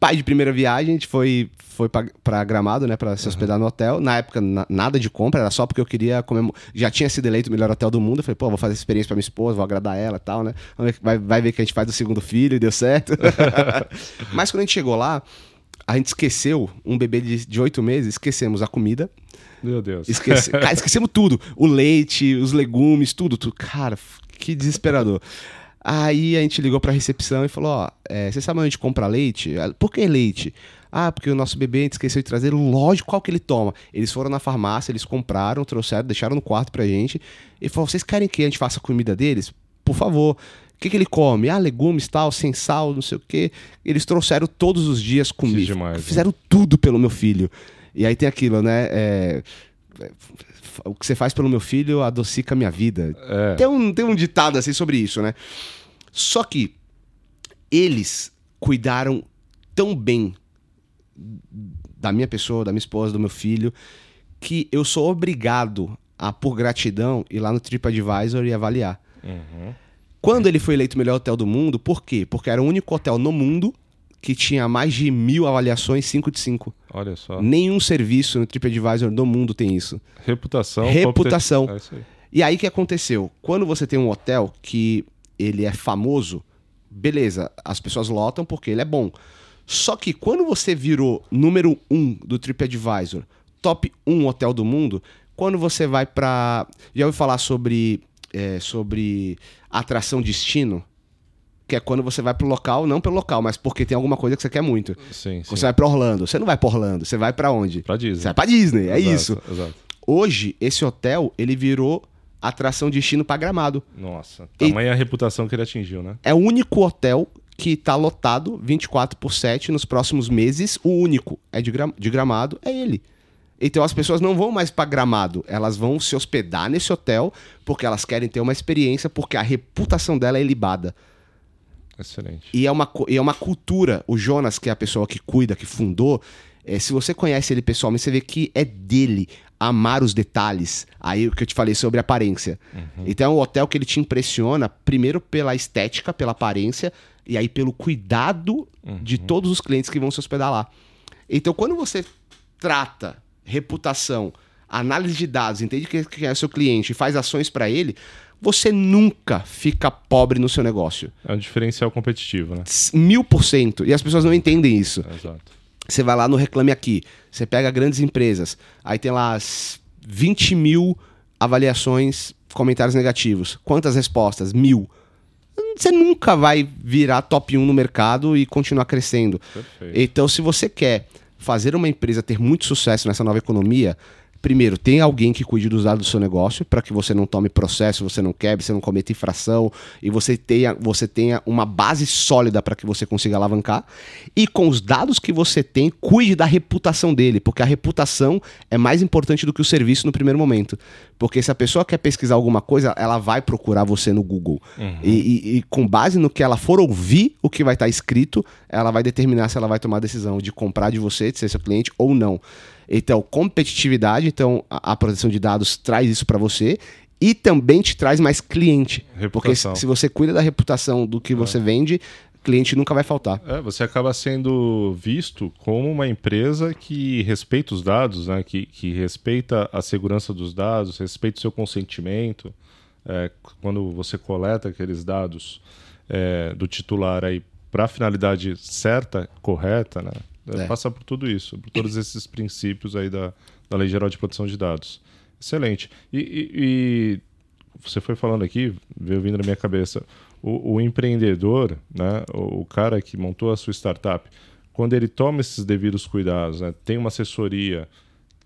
Pai de primeira viagem, a gente foi, foi para Gramado, né, para se hospedar uhum. no hotel. Na época, na, nada de compra, era só porque eu queria comer. Já tinha sido eleito o melhor hotel do mundo. Eu falei, pô, vou fazer essa experiência para minha esposa, vou agradar ela e tal, né? Vai, vai ver que a gente faz o segundo filho e deu certo. [LAUGHS] mas quando a gente chegou lá, a gente esqueceu um bebê de oito meses, esquecemos a comida meu Deus. Esqueci, cara, esquecemos tudo. O leite, os legumes, tudo, tudo. Cara, que desesperador. Aí a gente ligou pra recepção e falou: Ó, é, você sabe onde a gente compra leite? Por que leite? Ah, porque o nosso bebê a gente esqueceu de trazer. Lógico, qual que ele toma? Eles foram na farmácia, eles compraram, trouxeram, deixaram no quarto pra gente. E falou: vocês querem que a gente faça a comida deles? Por favor. O que, que ele come? Ah, legumes, tal, sem sal, não sei o quê. Eles trouxeram todos os dias comida. Fizeram né? tudo pelo meu filho. E aí tem aquilo, né? É, o que você faz pelo meu filho adocica a minha vida. É. Tem, um, tem um ditado assim sobre isso, né? Só que eles cuidaram tão bem da minha pessoa, da minha esposa, do meu filho, que eu sou obrigado a, por gratidão, ir lá no TripAdvisor e avaliar. Uhum. Quando ele foi eleito o melhor hotel do mundo, por quê? Porque era o único hotel no mundo que tinha mais de mil avaliações 5 de 5. Olha só. Nenhum serviço no TripAdvisor do mundo tem isso. Reputação. Reputação. É aí. E aí o que aconteceu? Quando você tem um hotel que ele é famoso, beleza, as pessoas lotam porque ele é bom. Só que quando você virou número um do TripAdvisor, top 1 hotel do mundo, quando você vai para, já ouviu falar sobre é, sobre atração destino? que é quando você vai pro local, não pelo local, mas porque tem alguma coisa que você quer muito. Sim, sim. Você vai pra Orlando. Você não vai pra Orlando, você vai para onde? Pra Disney. Você vai pra Disney, é exato, isso. Exato. Hoje, esse hotel, ele virou atração de destino para Gramado. Nossa, tamanha e... a reputação que ele atingiu, né? É o único hotel que tá lotado 24 por 7 nos próximos meses. O único é de, gra... de Gramado, é ele. Então as pessoas não vão mais para Gramado, elas vão se hospedar nesse hotel porque elas querem ter uma experiência, porque a reputação dela é libada. Excelente. E é, uma, e é uma cultura. O Jonas, que é a pessoa que cuida, que fundou, é, se você conhece ele pessoalmente, você vê que é dele amar os detalhes. Aí o que eu te falei sobre aparência. Uhum. Então é um hotel que ele te impressiona, primeiro pela estética, pela aparência, e aí pelo cuidado uhum. de todos os clientes que vão se hospedar lá. Então quando você trata reputação, análise de dados, entende quem é o seu cliente e faz ações para ele, você nunca fica pobre no seu negócio. É um diferencial competitivo, né? Mil por cento. E as pessoas não entendem isso. Exato. Você vai lá no Reclame Aqui, você pega grandes empresas, aí tem lá 20 mil avaliações, comentários negativos. Quantas respostas? Mil. Você nunca vai virar top 1 no mercado e continuar crescendo. Perfeito. Então, se você quer fazer uma empresa ter muito sucesso nessa nova economia, Primeiro, tem alguém que cuide dos dados do seu negócio para que você não tome processo, você não quebre, você não cometa infração e você tenha, você tenha uma base sólida para que você consiga alavancar. E com os dados que você tem, cuide da reputação dele, porque a reputação é mais importante do que o serviço no primeiro momento. Porque se a pessoa quer pesquisar alguma coisa, ela vai procurar você no Google. Uhum. E, e, e, com base no que ela for ouvir o que vai estar tá escrito, ela vai determinar se ela vai tomar a decisão de comprar de você, de ser seu cliente ou não. Então, competitividade, então a, a proteção de dados traz isso para você e também te traz mais cliente. Reputação. Porque se, você cuida da reputação do que é. você vende, cliente nunca vai faltar. É, você acaba sendo visto como uma empresa que respeita os dados, né? que, que respeita a segurança dos dados, respeita o seu consentimento. É, quando você coleta aqueles dados é, do titular aí para a finalidade certa, correta, né? É. É. Passa por tudo isso, por todos esses princípios aí da, da Lei Geral de Proteção de Dados. Excelente. E, e- e você foi falando aqui, veio vindo na minha cabeça, o, o empreendedor, né, o, o cara que montou a sua startup, quando ele toma esses devidos cuidados, né, tem uma assessoria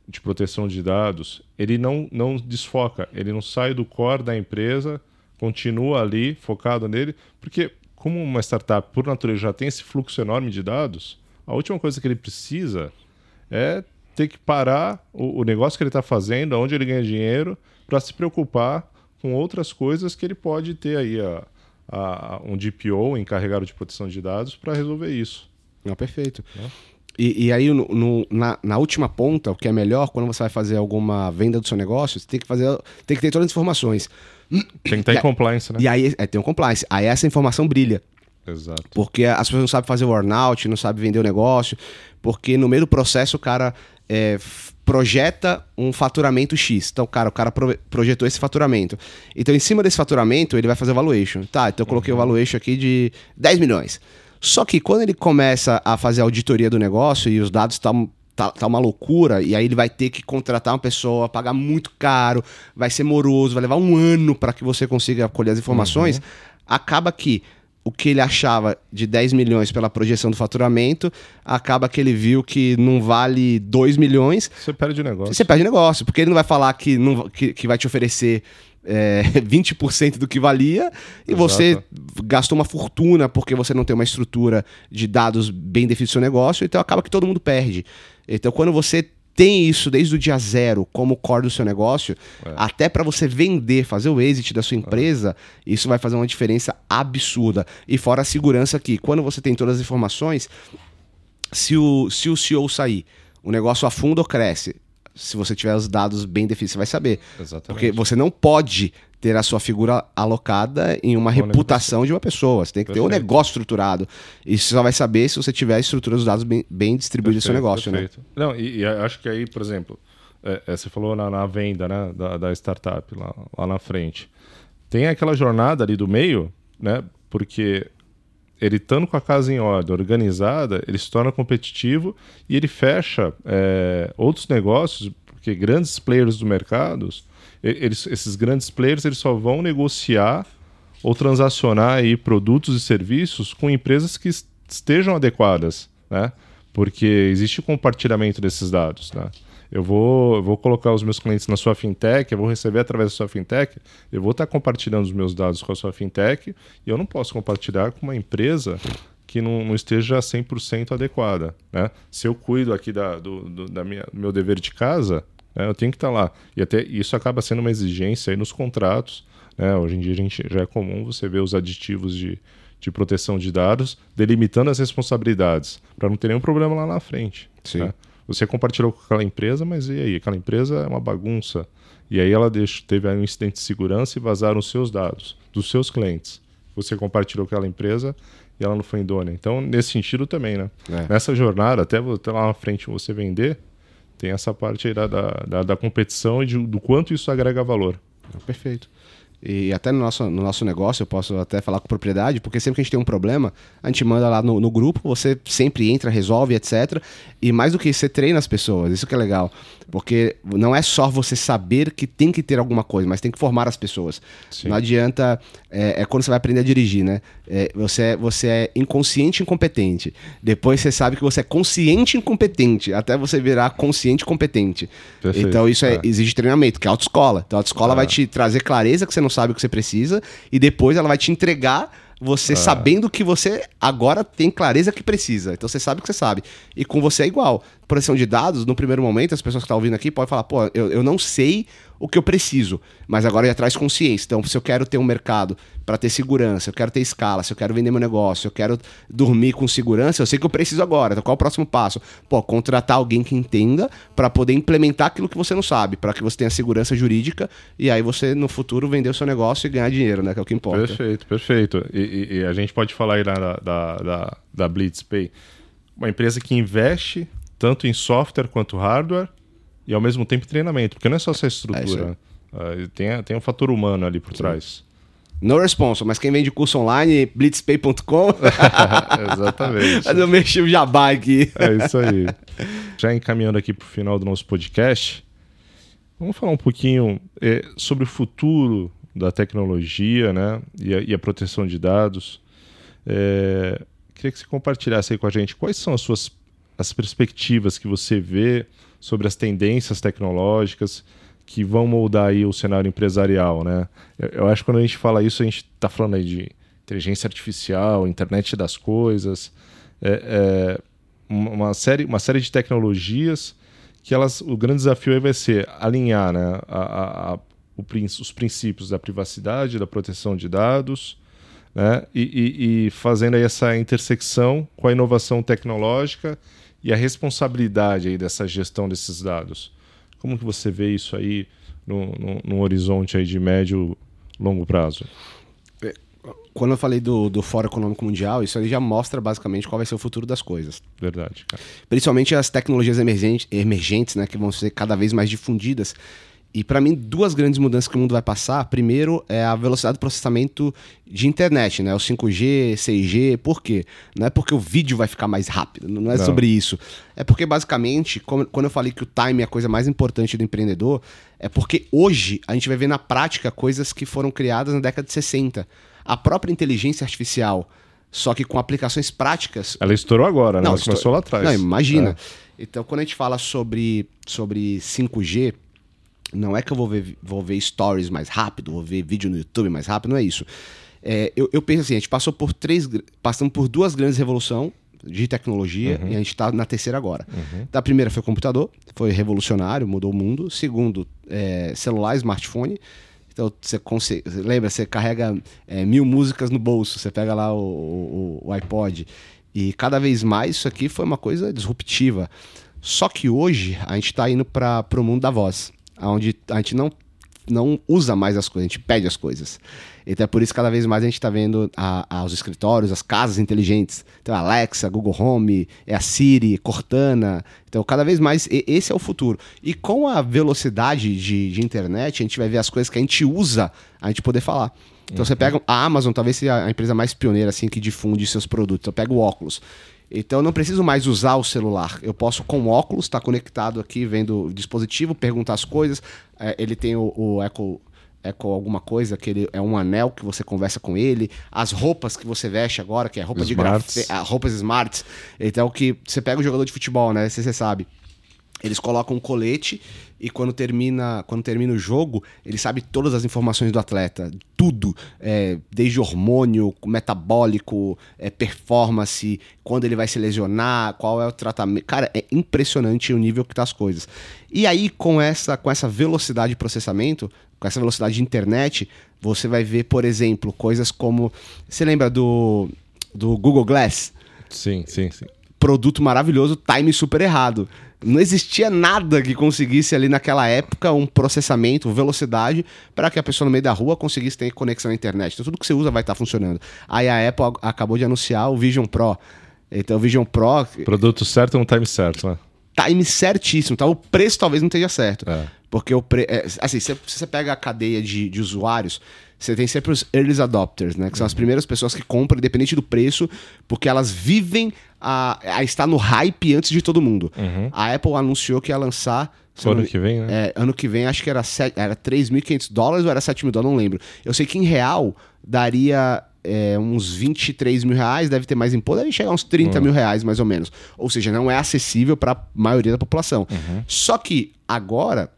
de proteção de dados, ele não, não desfoca, ele não sai do core da empresa, continua ali focado nele, porque como uma startup, por natureza, já tem esse fluxo enorme de dados, a última coisa que ele precisa é ter que parar o, o negócio que ele está fazendo, onde ele ganha dinheiro, para se preocupar com outras coisas que ele pode ter aí a, a- um DPO, encarregado de proteção de dados, para resolver isso. Não, perfeito. Né? E, e aí, no- no- na, na última ponta, o que é melhor, quando você vai fazer alguma venda do seu negócio, você tem que fazer, tem que ter todas as informações. Tem que estar E em a- compliance, né? E aí é, tem um compliance. Aí essa informação brilha. Exato. Porque as pessoas não sabem fazer o earnout, não sabem vender o negócio, porque no meio do processo o cara é, projeta um faturamento X. Então, cara, o cara pro- projetou esse faturamento. Então, em cima desse faturamento, ele vai fazer o valuation. Tá, então eu coloquei o valuation aqui de 10 milhões. Só que quando ele começa a fazer a auditoria do negócio e os dados estão tá, tá uma loucura, e aí ele vai ter que contratar uma pessoa, pagar muito caro, vai ser moroso, vai levar um ano para que você consiga colher as informações, acaba que o que ele achava de 10 milhões pela projeção do faturamento, acaba que ele viu que não vale 2 milhões, Você perde o negócio. você perde negócio, porque ele não vai falar que, não, que, que vai te oferecer é, [LAUGHS] 20% do que valia e Exato. você gastou uma fortuna porque você não tem uma estrutura de dados bem definida do seu negócio, então acaba que todo mundo perde. Então, quando você tem isso desde o dia zero como core do seu negócio, É. até para você vender, fazer o exit da sua empresa, isso vai fazer uma diferença absurda. E fora a segurança que, quando você tem todas as informações, se o, se o CEO sair, o negócio afunda ou cresce. Se você tiver os dados bem definidos, você vai saber. Exatamente. Porque você não pode ter a sua figura alocada em uma reputação de uma pessoa. Você tem que ter um Perfeito. negócio estruturado. E você só vai saber se você tiver a estrutura dos dados bem, bem distribuída no seu Perfeito, negócio, né? perfeito. Não, e, e acho que aí, por exemplo, é, é, você falou na, na venda né, da, da startup lá, lá na frente. Tem aquela jornada ali do meio, né? Porque ele estando com a casa em ordem, organizada, ele se torna competitivo e ele fecha é, outros negócios, porque grandes players do mercado, eles, esses grandes players eles só vão negociar ou transacionar aí produtos e serviços com empresas que es- estejam adequadas, né? Porque existe compartilhamento desses dados, né? Eu vou, vou colocar os meus clientes na sua fintech, eu vou receber através da sua fintech, eu vou estar compartilhando os meus dados com a sua fintech e eu não posso compartilhar com uma empresa que não, não esteja 100% adequada, né? Se eu cuido aqui da, do, do da minha, do meu dever de casa, né, eu tenho que estar lá. E até isso acaba sendo uma exigência aí nos contratos, né? Hoje em dia a gente, já é comum você ver os aditivos de, de proteção de dados delimitando as responsabilidades, para não ter nenhum problema lá na frente. Sim. né? Você compartilhou com aquela empresa, mas e aí? Aquela empresa é uma bagunça. E aí ela deixou, teve aí um incidente de segurança e vazaram os seus dados, dos seus clientes. Você compartilhou com aquela empresa e ela não foi idônea. Então, nesse sentido também, né? É. Nessa jornada, até, até lá na frente você vender, tem essa parte aí da, da, da, competição e de- do quanto isso agrega valor. Perfeito. E até no nosso, no nosso negócio, eu posso até falar com propriedade, porque sempre que a gente tem um problema, a gente manda lá no, no grupo, você sempre entra, resolve, etc. E mais do que isso, você treina as pessoas, isso que é legal. Porque não é só você saber que tem que ter alguma coisa, mas tem que formar as pessoas. Sim. Não adianta. É, é quando você vai aprender a dirigir, né? É, você, é- você é inconsciente e incompetente. Depois você sabe que você é consciente e incompetente, até você virar consciente e competente. Perfeito. Então isso é, exige treinamento, que é a autoescola. Então a autoescola É. vai te trazer clareza que você não sabe o que você precisa e depois ela vai te entregar você sabendo que você agora tem clareza que precisa. Então você sabe o que você sabe. E com você é igual. Proteção de dados, no primeiro momento, as pessoas que estão ouvindo aqui podem falar, pô, eu, eu não sei o que eu preciso, mas agora já traz consciência. Então, se eu quero ter um mercado para ter segurança, eu quero ter escala, se eu quero vender meu negócio, eu quero dormir com segurança, eu sei que eu preciso agora. Então, qual é o próximo passo? Pô, contratar alguém que entenda para poder implementar aquilo que você não sabe, para que você tenha segurança jurídica e aí você, no futuro, vender o seu negócio e ganhar dinheiro, né? Que é o que importa. Perfeito, perfeito. E, e- e a gente pode falar aí da, da, da, da BlitzPay, uma empresa que investe tanto em software quanto hardware e ao mesmo tempo em treinamento, porque não é só essa É estrutura. Ah, tem, tem um fator humano ali por trás. No response, mas quem vende curso online, blitzpay.com. [LAUGHS] Exatamente. Mas eu mexi o jabá aqui. É isso aí. Já encaminhando aqui para o final do nosso podcast, vamos falar um pouquinho é, sobre o futuro da tecnologia né, e, a, e a proteção de dados. É, queria que você compartilhasse aí com a gente quais são as suas as perspectivas que você vê sobre as tendências tecnológicas que vão moldar aí o cenário empresarial, né? Eu, eu acho que quando a gente fala isso, a gente está falando aí de inteligência artificial, internet das coisas, é, é, uma, série, uma série de tecnologias que elas, o grande desafio aí vai ser alinhar né, a, a, a, o, os princípios da privacidade, da proteção de dados, né, e, e, e fazendo aí essa intersecção com a inovação tecnológica e a responsabilidade aí dessa gestão desses dados. Como que você vê isso aí no, no, no horizonte aí de médio longo prazo? É, quando eu falei do, do Fórum Econômico Mundial, isso aí já mostra basicamente qual vai ser o futuro das coisas. Verdade, cara. Principalmente as tecnologias emergentes, emergentes, né, que vão ser cada vez mais difundidas e para mim, duas grandes mudanças que o mundo vai passar. Primeiro é a velocidade de processamento de internet, né? O 5G, 6G. Por quê? Não é porque o vídeo vai ficar mais rápido, não é não. sobre isso. É porque, basicamente, quando eu falei que o time é a coisa mais importante do empreendedor, é porque hoje a gente vai ver na prática coisas que foram criadas na década de 60. A própria inteligência artificial, só que com aplicações práticas. Ela estourou agora, né? Não, Ela estourou... começou lá atrás. Não, imagina. É. Então, quando a gente fala sobre, sobre 5G não é que eu vou ver, vou ver stories mais rápido, vou ver vídeo no YouTube mais rápido, não é isso. É, eu, eu, penso assim, a gente passou por três, passamos por duas grandes revoluções de tecnologia uhum. e a gente está na terceira agora. Uhum. A primeira foi o computador, foi revolucionário, mudou o mundo. Segundo, é, celular, smartphone. Então você consegue, lembra, você carrega é, mil músicas no bolso, você pega lá o, o, o iPod. E cada vez mais isso aqui foi uma coisa disruptiva. Só que hoje a gente está indo para o mundo da voz onde a gente não, não usa mais as coisas, a gente pede as coisas. Então é por isso que cada vez mais a gente está vendo a, a, os escritórios, as casas inteligentes. Então, Alexa, Google Home, é a Siri, Cortana. Então, cada vez mais, esse é o futuro. E com a velocidade de, de internet, a gente vai ver as coisas que a gente usa, a gente poder falar. Então, uhum. você pega a Amazon, talvez seja a empresa mais pioneira, assim, que difunde seus produtos. Eu pego o óculos. Então eu não preciso mais usar o celular. Eu posso, com óculos, estar tá conectado aqui, vendo o dispositivo, perguntar as coisas. É, ele tem o, o Echo Echo alguma coisa, que ele é um anel que você conversa com ele, as roupas que você veste agora, que é roupa smarts. de grafite, ah, roupas smarts. Então que você pega o jogador de futebol, né? Você sabe. Eles colocam um colete e quando termina, quando termina o jogo, ele sabe todas as informações do atleta, tudo, é, desde hormônio, metabólico, é, performance, quando ele vai se lesionar, qual é o tratamento. Cara, é impressionante o nível que tá as coisas. E aí, com essa, com essa velocidade de processamento, com essa velocidade de internet, você vai ver, por exemplo, coisas como. Você lembra do, do Google Glass? Sim, sim, sim. Produto maravilhoso, time super errado não existia nada que conseguisse ali naquela época um processamento, velocidade, para que a pessoa no meio da rua conseguisse ter conexão à internet. Então tudo que você usa vai estar tá funcionando. Aí a Apple acabou de anunciar o Vision Pro. Então o Vision Pro. Produto certo no time certo, né? Time certíssimo, tá? O preço talvez não esteja certo. É. Porque o pre... É, assim, se você pega a cadeia de, de usuários, você tem sempre os early adopters, né? Que são as primeiras pessoas que compram, independente do preço, porque elas vivem a, a estar no hype antes de todo mundo. Uhum. A Apple anunciou que ia lançar. Ano que vem, né? É, ano que vem, acho que era, era 3.500 dólares ou era 7 mil dólares, não lembro. Eu sei que em real daria é, uns 23 mil reais, deve ter mais imposto, deve chegar uns 30 uhum. mil reais mais ou menos. Ou seja, não é acessível para a maioria da população. Uhum. Só que agora,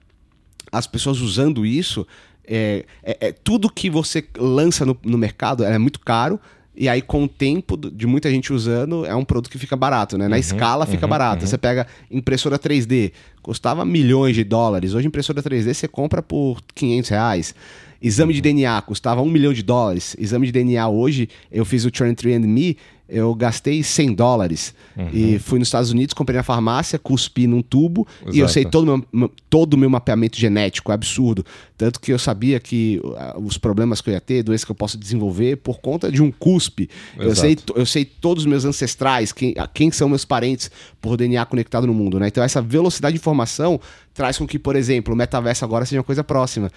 as pessoas usando isso, é, é, é, tudo que você lança no, no mercado é muito caro. E aí, com o tempo de muita gente usando, é um produto que fica barato, né? Na uhum, escala fica uhum, barato. Uhum. Você pega impressora 3D, custava milhões de dólares. Hoje, impressora 3D você compra por 500 reais. Exame de. DNA custava um milhão de dólares. Exame de DNA hoje, eu fiz o 23andMe, eu gastei 100 dólares. Uhum. E fui nos Estados Unidos, comprei na farmácia, cuspi num tubo Exato. e eu sei todo o meu, todo meu mapeamento genético, é absurdo. Tanto que eu sabia que uh, os problemas que eu ia ter, doenças que eu posso desenvolver por conta de um cuspe. Eu sei, eu sei todos os meus ancestrais, quem, quem são meus parentes por DNA conectado no mundo, né? Então essa velocidade de informação traz com que, por exemplo, o metaverso agora seja uma coisa próxima.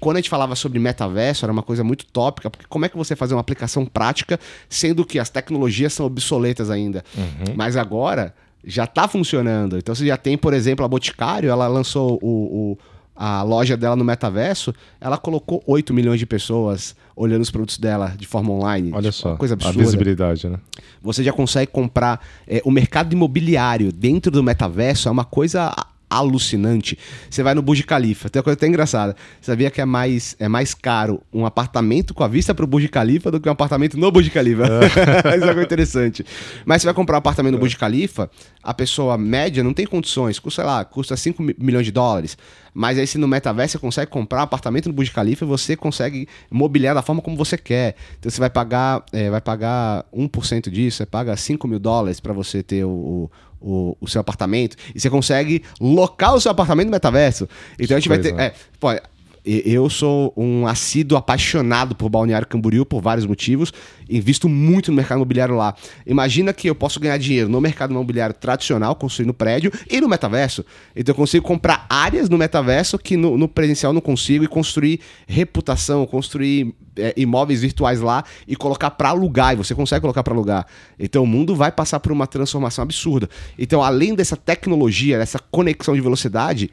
Quando a gente falava sobre metaverso, era uma coisa muito tópica, porque como é que você fazer uma aplicação prática, sendo que as tecnologias são obsoletas ainda? Uhum. Mas agora já está funcionando. Então você já tem, por exemplo, a Boticário, ela lançou o, o a loja dela no metaverso, ela colocou 8 milhões de pessoas olhando os produtos dela de forma online. Olha tipo, só, coisa absurda. a visibilidade, né? Você já consegue comprar. É, o mercado imobiliário dentro do metaverso é uma coisa alucinante. Você vai no Burj Khalifa, tem uma coisa até engraçada. Você sabia que é mais, é mais caro um apartamento com a vista para o Burj Khalifa do que um apartamento no Burj Khalifa. É. [LAUGHS] Isso é interessante. Mas você vai comprar um apartamento no Burj Khalifa, a pessoa média não tem condições, custa, sei lá, custa 5 milhões de dólares. Mas aí se no metaverso você consegue comprar um apartamento no Burj Khalifa, você consegue mobiliar da forma como você quer. Então você vai pagar, é, vai pagar 1% disso, você paga 5 mil dólares para você ter o, o, o seu apartamento e você consegue locar o seu apartamento no metaverso. Então a gente vai ter. É, pô, eu sou um assíduo apaixonado por Balneário Camboriú por vários motivos. Invisto muito no mercado imobiliário lá. Imagina que eu posso ganhar dinheiro no mercado imobiliário tradicional, construindo prédio, e no metaverso. Então eu consigo comprar áreas no metaverso que no, no presencial não consigo e construir reputação, construir é, imóveis virtuais lá e colocar para alugar. E você consegue colocar para alugar. Então o mundo vai passar por uma transformação absurda. Então, além dessa tecnologia, dessa conexão de velocidade,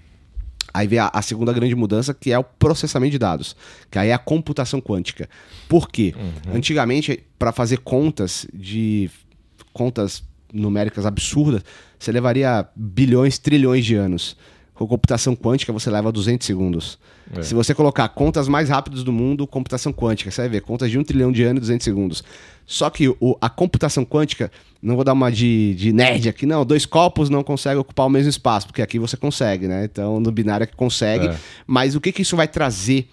Aí vem a, a, segunda grande mudança, que é o processamento de dados, que aí é a computação quântica. Por quê? Uhum. Antigamente, para fazer contas de contas numéricas absurdas, você levaria bilhões, trilhões de anos. Com computação quântica, você leva 200 segundos. É. Se você colocar contas mais rápidas do mundo, computação quântica, você vai ver contas de 1 trilhão de anos e 200 segundos. Só que o, a computação quântica, não vou dar uma de, de nerd aqui, não. Dois copos não conseguem ocupar o mesmo espaço, porque aqui você consegue, né? Então, no binário é que consegue. É. Mas o que, que isso vai trazer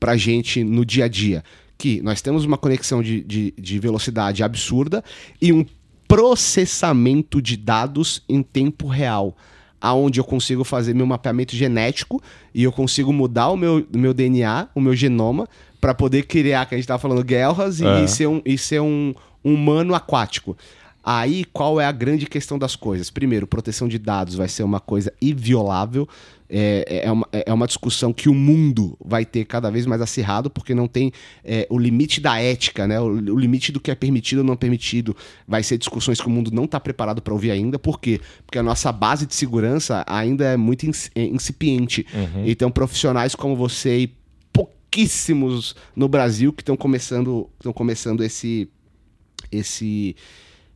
pra gente no dia a dia? Que nós temos uma conexão de, de, de velocidade absurda e um processamento de dados em tempo real aonde eu consigo fazer meu mapeamento genético e eu consigo mudar o meu, meu DNA, o meu genoma, para poder criar, que a gente tava falando, guerras e, é. ser, um, e ser um, um humano aquático. Aí, qual é a grande questão das coisas? Primeiro, proteção de dados vai ser uma coisa inviolável. É, é, uma, é uma discussão que o mundo vai ter cada vez mais acirrado, porque não tem é, o limite da ética, né? O, o, limite do que é permitido ou não permitido. Vai ser discussões que o mundo não está preparado para ouvir ainda. Por quê? Porque a nossa base de segurança ainda é muito é, incipiente. Uhum. Então, profissionais como você e pouquíssimos no Brasil que estão começando, estão começando esse esse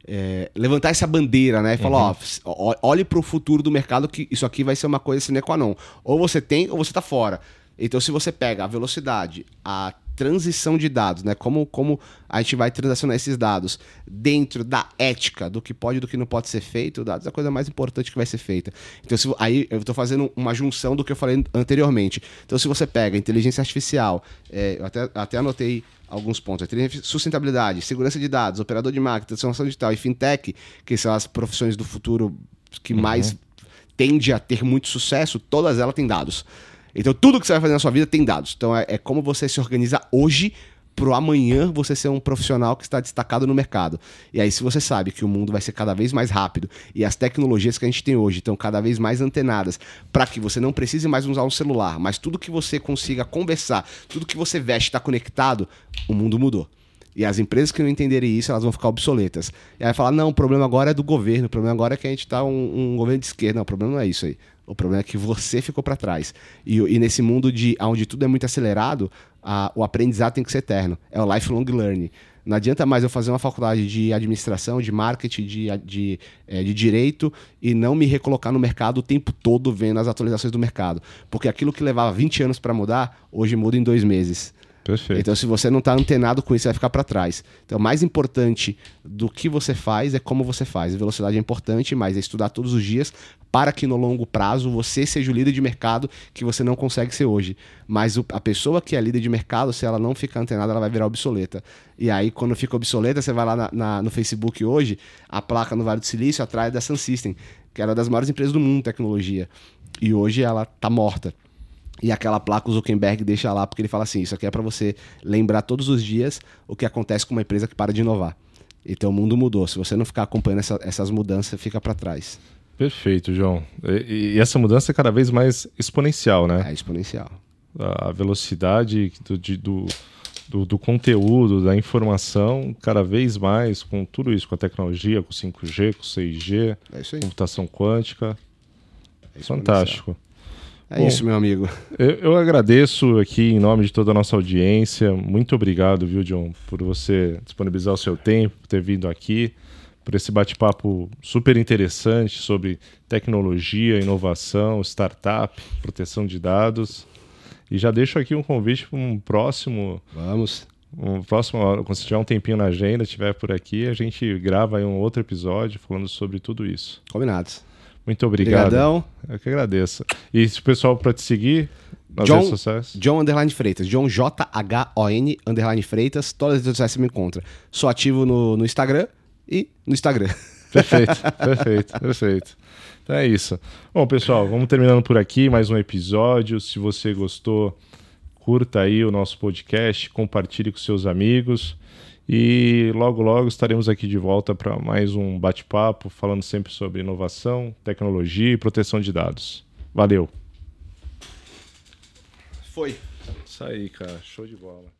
é, levantar essa bandeira, né? E falar, uhum. ó, olhe para o futuro do mercado que isso aqui vai ser uma coisa sine qua non. Ou você tem ou você está fora. Então, se você pega a velocidade, a transição de dados, né? Como, como a gente vai transacionar esses dados dentro da ética do que pode e do que não pode ser feito, dados é a coisa mais importante que vai ser feita. Então, se, aí eu estou fazendo uma junção do que eu falei anteriormente. Então, se você pega inteligência artificial, é, eu até, até anotei alguns pontos. Sustentabilidade, segurança de dados, operador de máquina, transformação digital e fintech, que são as profissões do futuro que uhum. mais tende a ter muito sucesso, todas elas têm dados. Então, tudo que você vai fazer na sua vida tem dados. Então, é, é como você se organiza hoje pro amanhã você ser um profissional que está destacado no mercado. E aí, se você sabe que o mundo vai ser cada vez mais rápido e as tecnologias que a gente tem hoje estão cada vez mais antenadas para que você não precise mais usar um celular, mas tudo que você consiga conversar, tudo que você veste está conectado, o mundo mudou. E as empresas que não entenderem isso, elas vão ficar obsoletas. E aí falar, não, o problema agora é do governo, o problema agora é que a gente está um, um governo de esquerda. Não, o problema não é isso aí. O problema é que você ficou para trás. E, e, nesse mundo de onde tudo é muito acelerado, a, o aprendizado tem que ser eterno. É o lifelong learning. Não adianta mais eu fazer uma faculdade de administração, de marketing, de, de, é, de direito e não me recolocar no mercado o tempo todo vendo as atualizações do mercado. Porque aquilo que levava 20 anos para mudar, hoje muda em dois meses. Perfeito. Então, se você não está antenado com isso, você vai ficar para trás. Então, mais importante do que você faz é como você faz. A velocidade é importante, mas é estudar todos os dias para que no longo prazo você seja o líder de mercado que você não consegue ser hoje. Mas o, a pessoa que é líder de mercado, se ela não ficar antenada, ela vai virar obsoleta. E aí, quando fica obsoleta, você vai lá na, na, no Facebook hoje, a placa no Vale do Silício atrás da Sun System, que era das maiores empresas do mundo tecnologia. E hoje ela está morta. E aquela placa o Zuckerberg deixa lá porque ele fala assim: isso aqui é para você lembrar todos os dias o que acontece com uma empresa que para de inovar. Então o mundo mudou. Se você não ficar acompanhando essa, essas mudanças, fica para trás. Perfeito, João. E, e, essa mudança é cada vez mais exponencial, né? É exponencial. A velocidade do, de, do, do, do, conteúdo, da informação, cada vez mais com tudo isso, com a tecnologia, com 5G, com 6G, é computação quântica. É Fantástico. É Bom, isso, meu amigo. Eu, eu, agradeço aqui em nome de toda a nossa audiência. Muito obrigado, viu, John, por você disponibilizar o seu tempo, por ter vindo aqui, por esse bate-papo super interessante sobre tecnologia, inovação, startup, proteção de dados. E já deixo aqui um convite para um próximo. Vamos. Um próximo, quando você tiver um tempinho na agenda, estiver por aqui, a gente grava aí um outro episódio falando sobre tudo isso. Combinados. Muito obrigado. Obrigadão. Eu que agradeço. E se o pessoal para te seguir nas John, redes sociais? John Underline Freitas. John J-H-O-N Underline Freitas. Todas as redes sociais você me encontra. Sou ativo no, no Instagram e no Instagram. Perfeito, [LAUGHS] perfeito, perfeito. Então é isso. Bom, pessoal, vamos terminando por aqui mais um episódio. Se você gostou, curta aí o nosso podcast, compartilhe com seus amigos. E logo, logo estaremos aqui de volta para mais um bate-papo, falando sempre sobre inovação, tecnologia e proteção de dados. Valeu! Foi. Isso aí, cara. Show de bola.